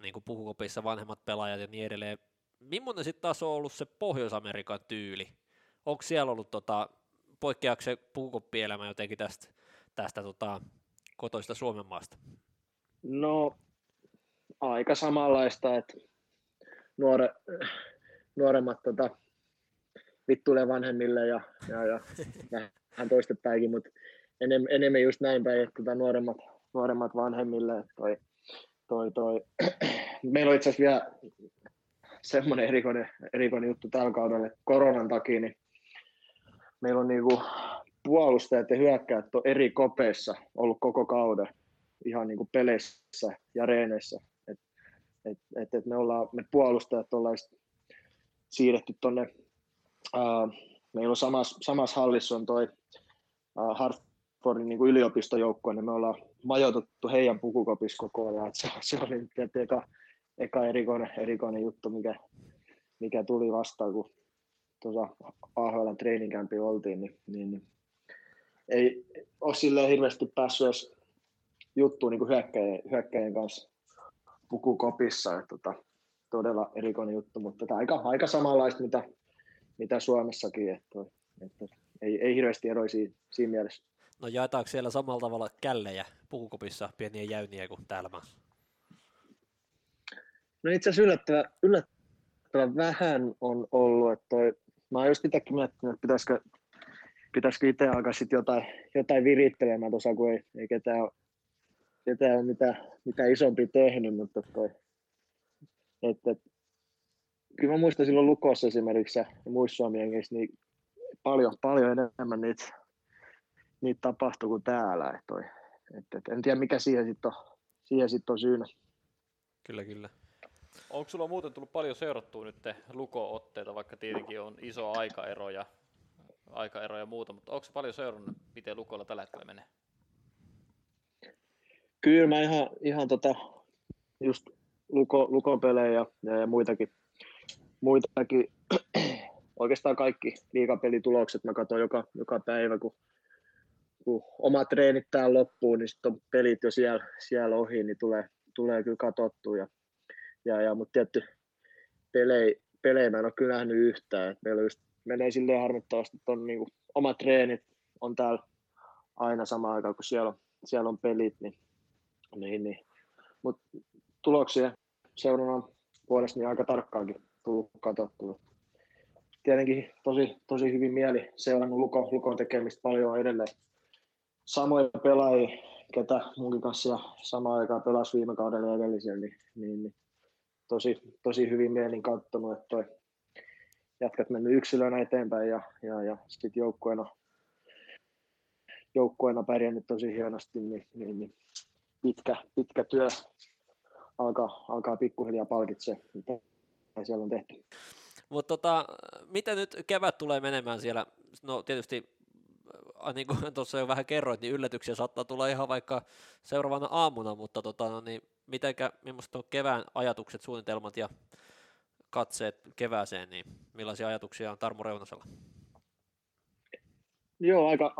niin pukukopissa vanhemmat pelaajat ja niin edelleen. Millainen sitten taas on ollut se Pohjois-Amerikan tyyli? Onko siellä ollut, tota, poikkeaako se pukukoppielämä jotenkin tästä, tästä tota, kotoista Suomen maasta? No aika samanlaista, että nuore, nuoremmat tota, vittuilee vanhemmille ja, ja, ja vähän toistepäinkin, mutta enemmän, enemmän just näin päin, että tota, nuoremmat, nuoremmat vanhemmille. Toi, toi, toi. Meillä on itse asiassa vielä semmoinen erikoinen, erikoinen juttu tällä kaudella, että koronan takia niin meillä on niinku puolustajat ja hyökkäät on eri kopeissa ollut koko kauden ihan niinku peleissä ja reeneissä. Et, et, et, et me, ollaan, me puolustajat ollaan siirretty tuonne, meillä on samassa, samassa hallissa on toi uh, Hartfordin niin yliopistojoukkue, niin me ollaan majoitettu heidän pukukopissa koko ajan. se, se oli tietysti eka, eka erikoinen, erikoinen juttu, mikä, mikä tuli vastaan, kun tuossa AHL treeninkämpi oltiin, niin, niin, niin, ei ole silleen hirveästi päässyt edes juttuun niin hyökkäjien, hyökkäjien kanssa pukukopissa. Että, tota, todella erikoinen juttu, mutta tämä aika, aika samanlaista, mitä, mitä Suomessakin, että, että ei, ei hirveästi eroja siinä, siinä mielessä. No jaetaanko siellä samalla tavalla källejä pukukopissa pieniä jäyniä kuin täällä maassa? No itse asiassa yllättävän, yllättävän vähän on ollut, että toi, mä oon just sitäkin miettinyt, että pitäisikö, pitäisikö itse alkaa sitten jotain, jotain virittelemään tuossa, kun ei, ei ketään ole, ketään ole mitä, isompi tehnyt, mutta toi, et, et, kyllä mä muistan silloin Lukossa esimerkiksi ja muissa Suomi-jengeissä, niin paljon, paljon enemmän niitä, niitä tapahtui kuin täällä. Et toi, et, et, en tiedä mikä siihen sitten on, siihen sit on syynä. Kyllä, kyllä. Onko sulla muuten tullut paljon seurattua nyt luko-otteita, vaikka tietenkin on iso aikaero ja, aikaero ja muuta, mutta onko paljon seurannut, miten lukolla tällä hetkellä menee? Kyllä mä ihan, ihan tota, just luko, lukopelejä ja, ja, ja muitakin, muitakin oikeastaan kaikki liikapelitulokset mä katson joka, joka päivä, kun, kun omat treenit täällä loppuu, niin sitten on pelit jo siellä, siellä ohi, niin tulee, tulee kyllä katsottua. Ja, ja, ja, mutta tietty pelejä, pelejä mä en ole kyllä nähnyt yhtään. Et meillä just menee silleen harmittavasti, että on niin omat treenit on täällä aina sama aika, kun siellä on, siellä on pelit, niin, niin, niin. Mutta tuloksia seurannan puolesta niin aika tarkkaankin tullut katsottua. Tietenkin tosi, tosi hyvin mieli seurannut Luko, Lukon tekemistä paljon edelleen. Samoja pelaajia, ketä munkin kanssa samaan aikaan pelasi viime kaudella edellisellä, niin, niin, niin tosi, tosi hyvin mielin katsonut, että toi jätkät mennyt yksilönä eteenpäin ja, ja, ja sitten joukkueena, joukkueena pärjännyt tosi hienosti, niin, niin, niin pitkä, pitkä työ alkaa, alkaa pikkuhiljaa palkitse, mitä siellä on tehty. Mutta tota, mitä nyt kevät tulee menemään siellä? No tietysti, äh, niin kuin tuossa jo vähän kerroit, niin yllätyksiä saattaa tulla ihan vaikka seuraavana aamuna, mutta tota, no niin, mitenkä, millaista on kevään ajatukset, suunnitelmat ja katseet kevääseen, niin millaisia ajatuksia on Tarmo Reunasella? Joo, aika,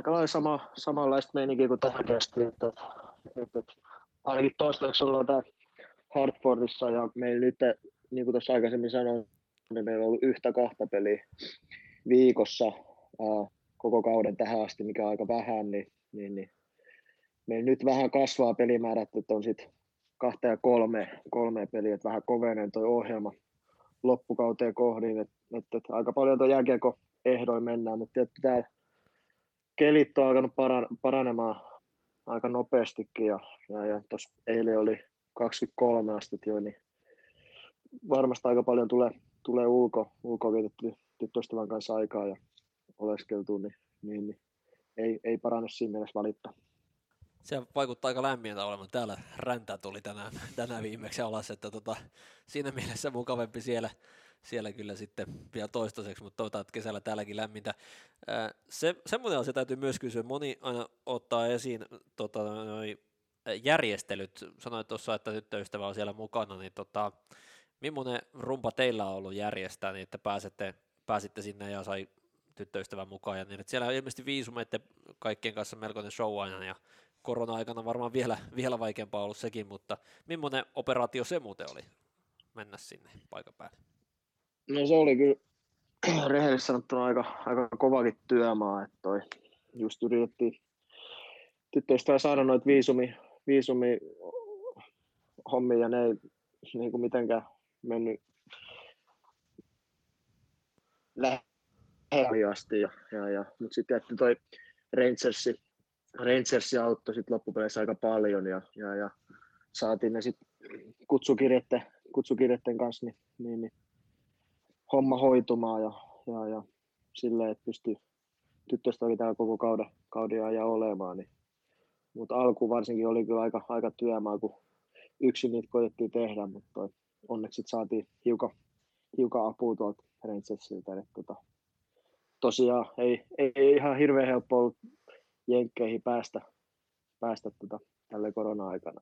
aika, aika sama, samanlaista meininkiä kuin tähän kestiin, että, että, ainakin toistaiseksi ollaan täällä Hartfordissa ja meillä nyt, niin kuin tuossa aikaisemmin sanoin, niin meillä on ollut yhtä kahta peliä viikossa ää, koko kauden tähän asti, mikä on aika vähän, niin, niin, niin meillä nyt vähän kasvaa pelimäärät, että on sitten kahta ja kolme, kolme peliä, että vähän kovenee tuo ohjelma loppukauteen kohdin, että, että, että aika paljon tuo jääkiekko ehdoin mennään, mutta tietysti täällä kelit on alkanut paranemaan aika nopeastikin ja, ja, ja tuossa eilen oli 23 astetta jo, niin varmasti aika paljon tulee, tulee ulko, ulko vietetty tyttöystävän kanssa aikaa ja oleskeltu, niin, niin, niin ei, ei parane siinä mielessä valittaa. Se vaikuttaa aika lämmintä olemaan. Täällä räntä tuli tänään, tänään viimeksi alas, että tota, siinä mielessä mukavampi siellä, siellä kyllä sitten vielä toistaiseksi, mutta toivotaan, että kesällä täälläkin lämmintä. Se, semmoinen asia täytyy myös kysyä. Moni aina ottaa esiin tota, noi järjestelyt. Sanoit tuossa, että tyttöystävä on siellä mukana, niin tota, millainen rumpa teillä on ollut järjestää, niin että pääsette, pääsitte sinne ja sai tyttöystävän mukaan, ja niin, että siellä on ilmeisesti viisumeitte kaikkien kanssa melkoinen show aina, ja korona-aikana varmaan vielä, vielä vaikeampaa ollut sekin, mutta millainen operaatio se muuten oli mennä sinne paikan päälle? No se oli kyllä rehellisesti sanottuna aika, aika kovakin työmaa, että toi just yritettiin tyttöistä saada noita viisumi, viisumi hommia ja ne ei niin kuin mitenkään mennyt lähellä asti. Ja, ja, ja. Mutta sitten toi Rangersi, Rangersi auttoi sitten loppupeleissä aika paljon ja, ja, ja saatiin ne sitten kutsukirjeiden, kutsukirjeiden kanssa niin, niin, niin, homma hoitumaan ja, ja, ja silleen, että pystyi tyttöstä oli täällä koko kauden, kauden ajan olemaan, niin, mutta alku varsinkin oli kyllä aika, aika työmaa, kun yksin niitä koitettiin tehdä, mutta onneksi saatiin hiukan, hiukan apua tuolta Rangersilta, että tota, tosiaan ei, ei, ei, ihan hirveän helppo ollut jenkkeihin päästä, päästä tota, tälle korona-aikana.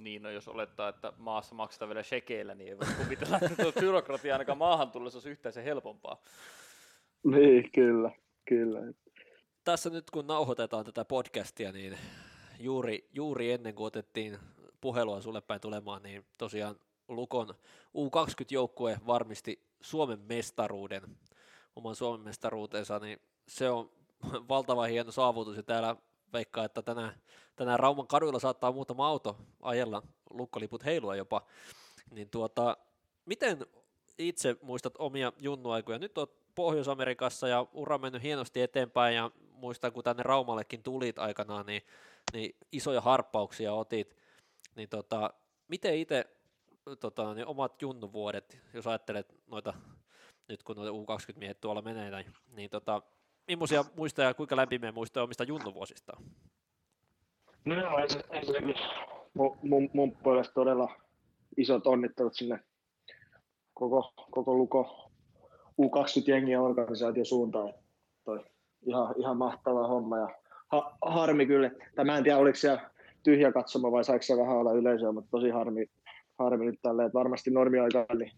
Niin, no jos olettaa, että maassa maksetaan vielä shekeillä, niin ei voi kuvitella, että tuo byrokratia ainakaan maahan tullessa olisi yhtään se helpompaa. Niin, kyllä, kyllä. Tässä nyt kun nauhoitetaan tätä podcastia, niin juuri, juuri ennen kuin otettiin puhelua sulle päin tulemaan, niin tosiaan Lukon U20-joukkue varmisti Suomen mestaruuden, oman Suomen mestaruutensa, niin se on valtava hieno saavutus, ja täällä veikkaa, että tänään, tänään Rauman kaduilla saattaa muutama auto ajella, lukkoliput heilua jopa, niin tuota, miten itse muistat omia junnuaikoja? Nyt olet Pohjois-Amerikassa ja ura mennyt hienosti eteenpäin ja muistan, kun tänne Raumallekin tulit aikanaan, niin, niin isoja harppauksia otit, niin tota, miten itse tota, niin omat junnuvuodet, jos ajattelet noita, nyt kun noita U20-miehet tuolla menee, niin, niin tota, millaisia muistoja ja kuinka lämpimiä muistoja omista junnuvuosista? No ensinnäkin mun, mun, puolesta todella isot onnittelut sinne koko, koko Luko U20-jengien organisaation suuntaan. Toi ihan, ihan mahtava homma ja ha, harmi kyllä, tai mä en tiedä oliko siellä tyhjä katsoma vai saiko se vähän olla yleisöä, mutta tosi harmi, harmi nyt tälleen, että varmasti normiaikaan, niin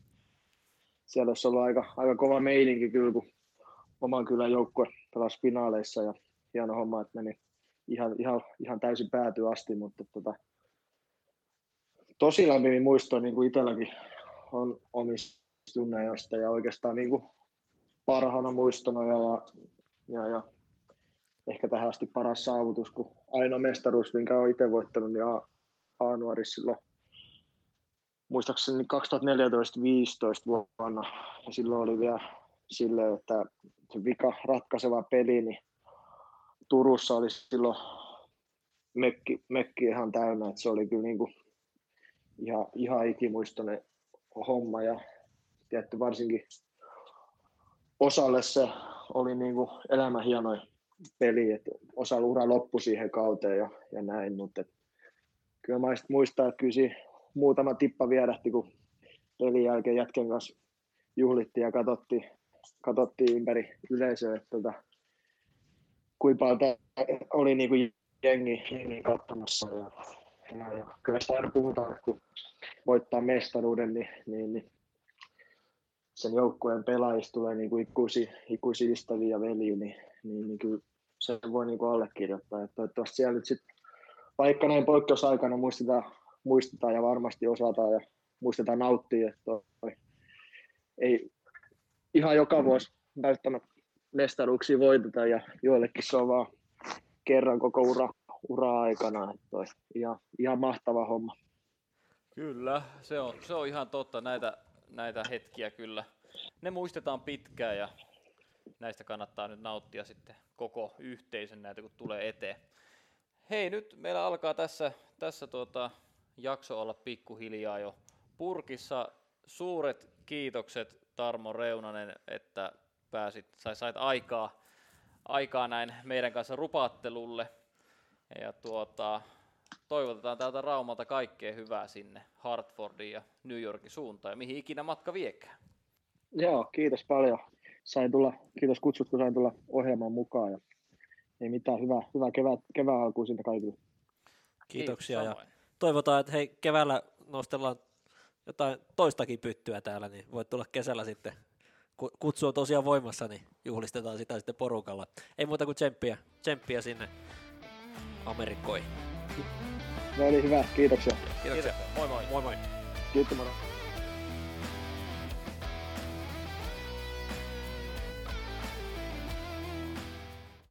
siellä olisi ollut aika, aika kova meininki kyllä, kun oman kylän joukkue pelasi finaaleissa ja hieno homma, että meni ihan, ihan, ihan täysin pääty asti, mutta tota, tosi lämpimin muisto niin kuin itselläkin on omista tunneista ja oikeastaan niin kuin parhaana muistona ja, ja, ja, ehkä tähän asti paras saavutus, kun aina mestaruus, minkä olen itse voittanut, niin A, A-nuori silloin muistaakseni 2014-2015 vuonna. Ja silloin oli vielä silleen, että vika ratkaiseva peli, niin Turussa oli silloin mekki, mekki ihan täynnä, että se oli kyllä niin kuin ihan, ihan ikimuistoinen homma ja tietty varsinkin osalle se oli niin kuin elämän hienoin peli, että osa ura loppui siihen kauteen ja, ja näin, mutta kyllä mä muistaa, että kyllä muutama tippa vierähti, kun pelin jälkeen jätken kanssa juhlittiin ja katsottiin, katsottiin ympäri yleisöä, että tota, kuinka oli niin kuin jengi, jengi katsomassa. Ja, ja, ja, kyllä sitä aina puhutaan, kun voittaa mestaruuden, niin, niin, niin sen joukkueen pelaajista tulee niin kuin ikuisia, ikuisia ystäviä ja veliä, niin, niin, niin kyllä se voi niin kuin allekirjoittaa. Että toivottavasti siellä nyt sitten, vaikka näin poikkeusaikana muistetaan, muistetaan ja varmasti osataan ja muistetaan nauttia, että toi, ei ihan joka vuosi välttämättä mestaruuksia voiteta ja joillekin se on vaan kerran koko ura, ura-aikana. Toi, ihan, ihan mahtava homma. Kyllä, se on, se on ihan totta. Näitä, näitä hetkiä kyllä. Ne muistetaan pitkään ja näistä kannattaa nyt nauttia sitten koko yhteisön näitä, kun tulee eteen. Hei, nyt meillä alkaa tässä, tässä tuota, jakso olla pikkuhiljaa jo purkissa. Suuret kiitokset Tarmo Reunanen, että pääsit, sai, sait aikaa, aikaa näin meidän kanssa rupaattelulle. Ja tuota, toivotetaan täältä Raumalta kaikkea hyvää sinne Hartfordiin ja New Yorkin suuntaan ja mihin ikinä matka viekään. Joo, kiitos paljon. Sain tulla, kiitos kutsut, kun sain tulla ohjelmaan mukaan. Ja ei mitään, hyvää, hyvää kevää, kevää alkuun siitä kaikille. Kiitoksia ja toivotaan, että hei keväällä nostellaan jotain toistakin pyttyä täällä, niin voit tulla kesällä sitten. Kutsu on tosiaan voimassa, niin juhlistetaan sitä sitten porukalla. Ei muuta kuin tsemppiä, tsemppiä sinne Amerikkoihin. No oli hyvä, kiitoksia. Kiitoksia. Moi moi. Moi moi. Kiitos, moro.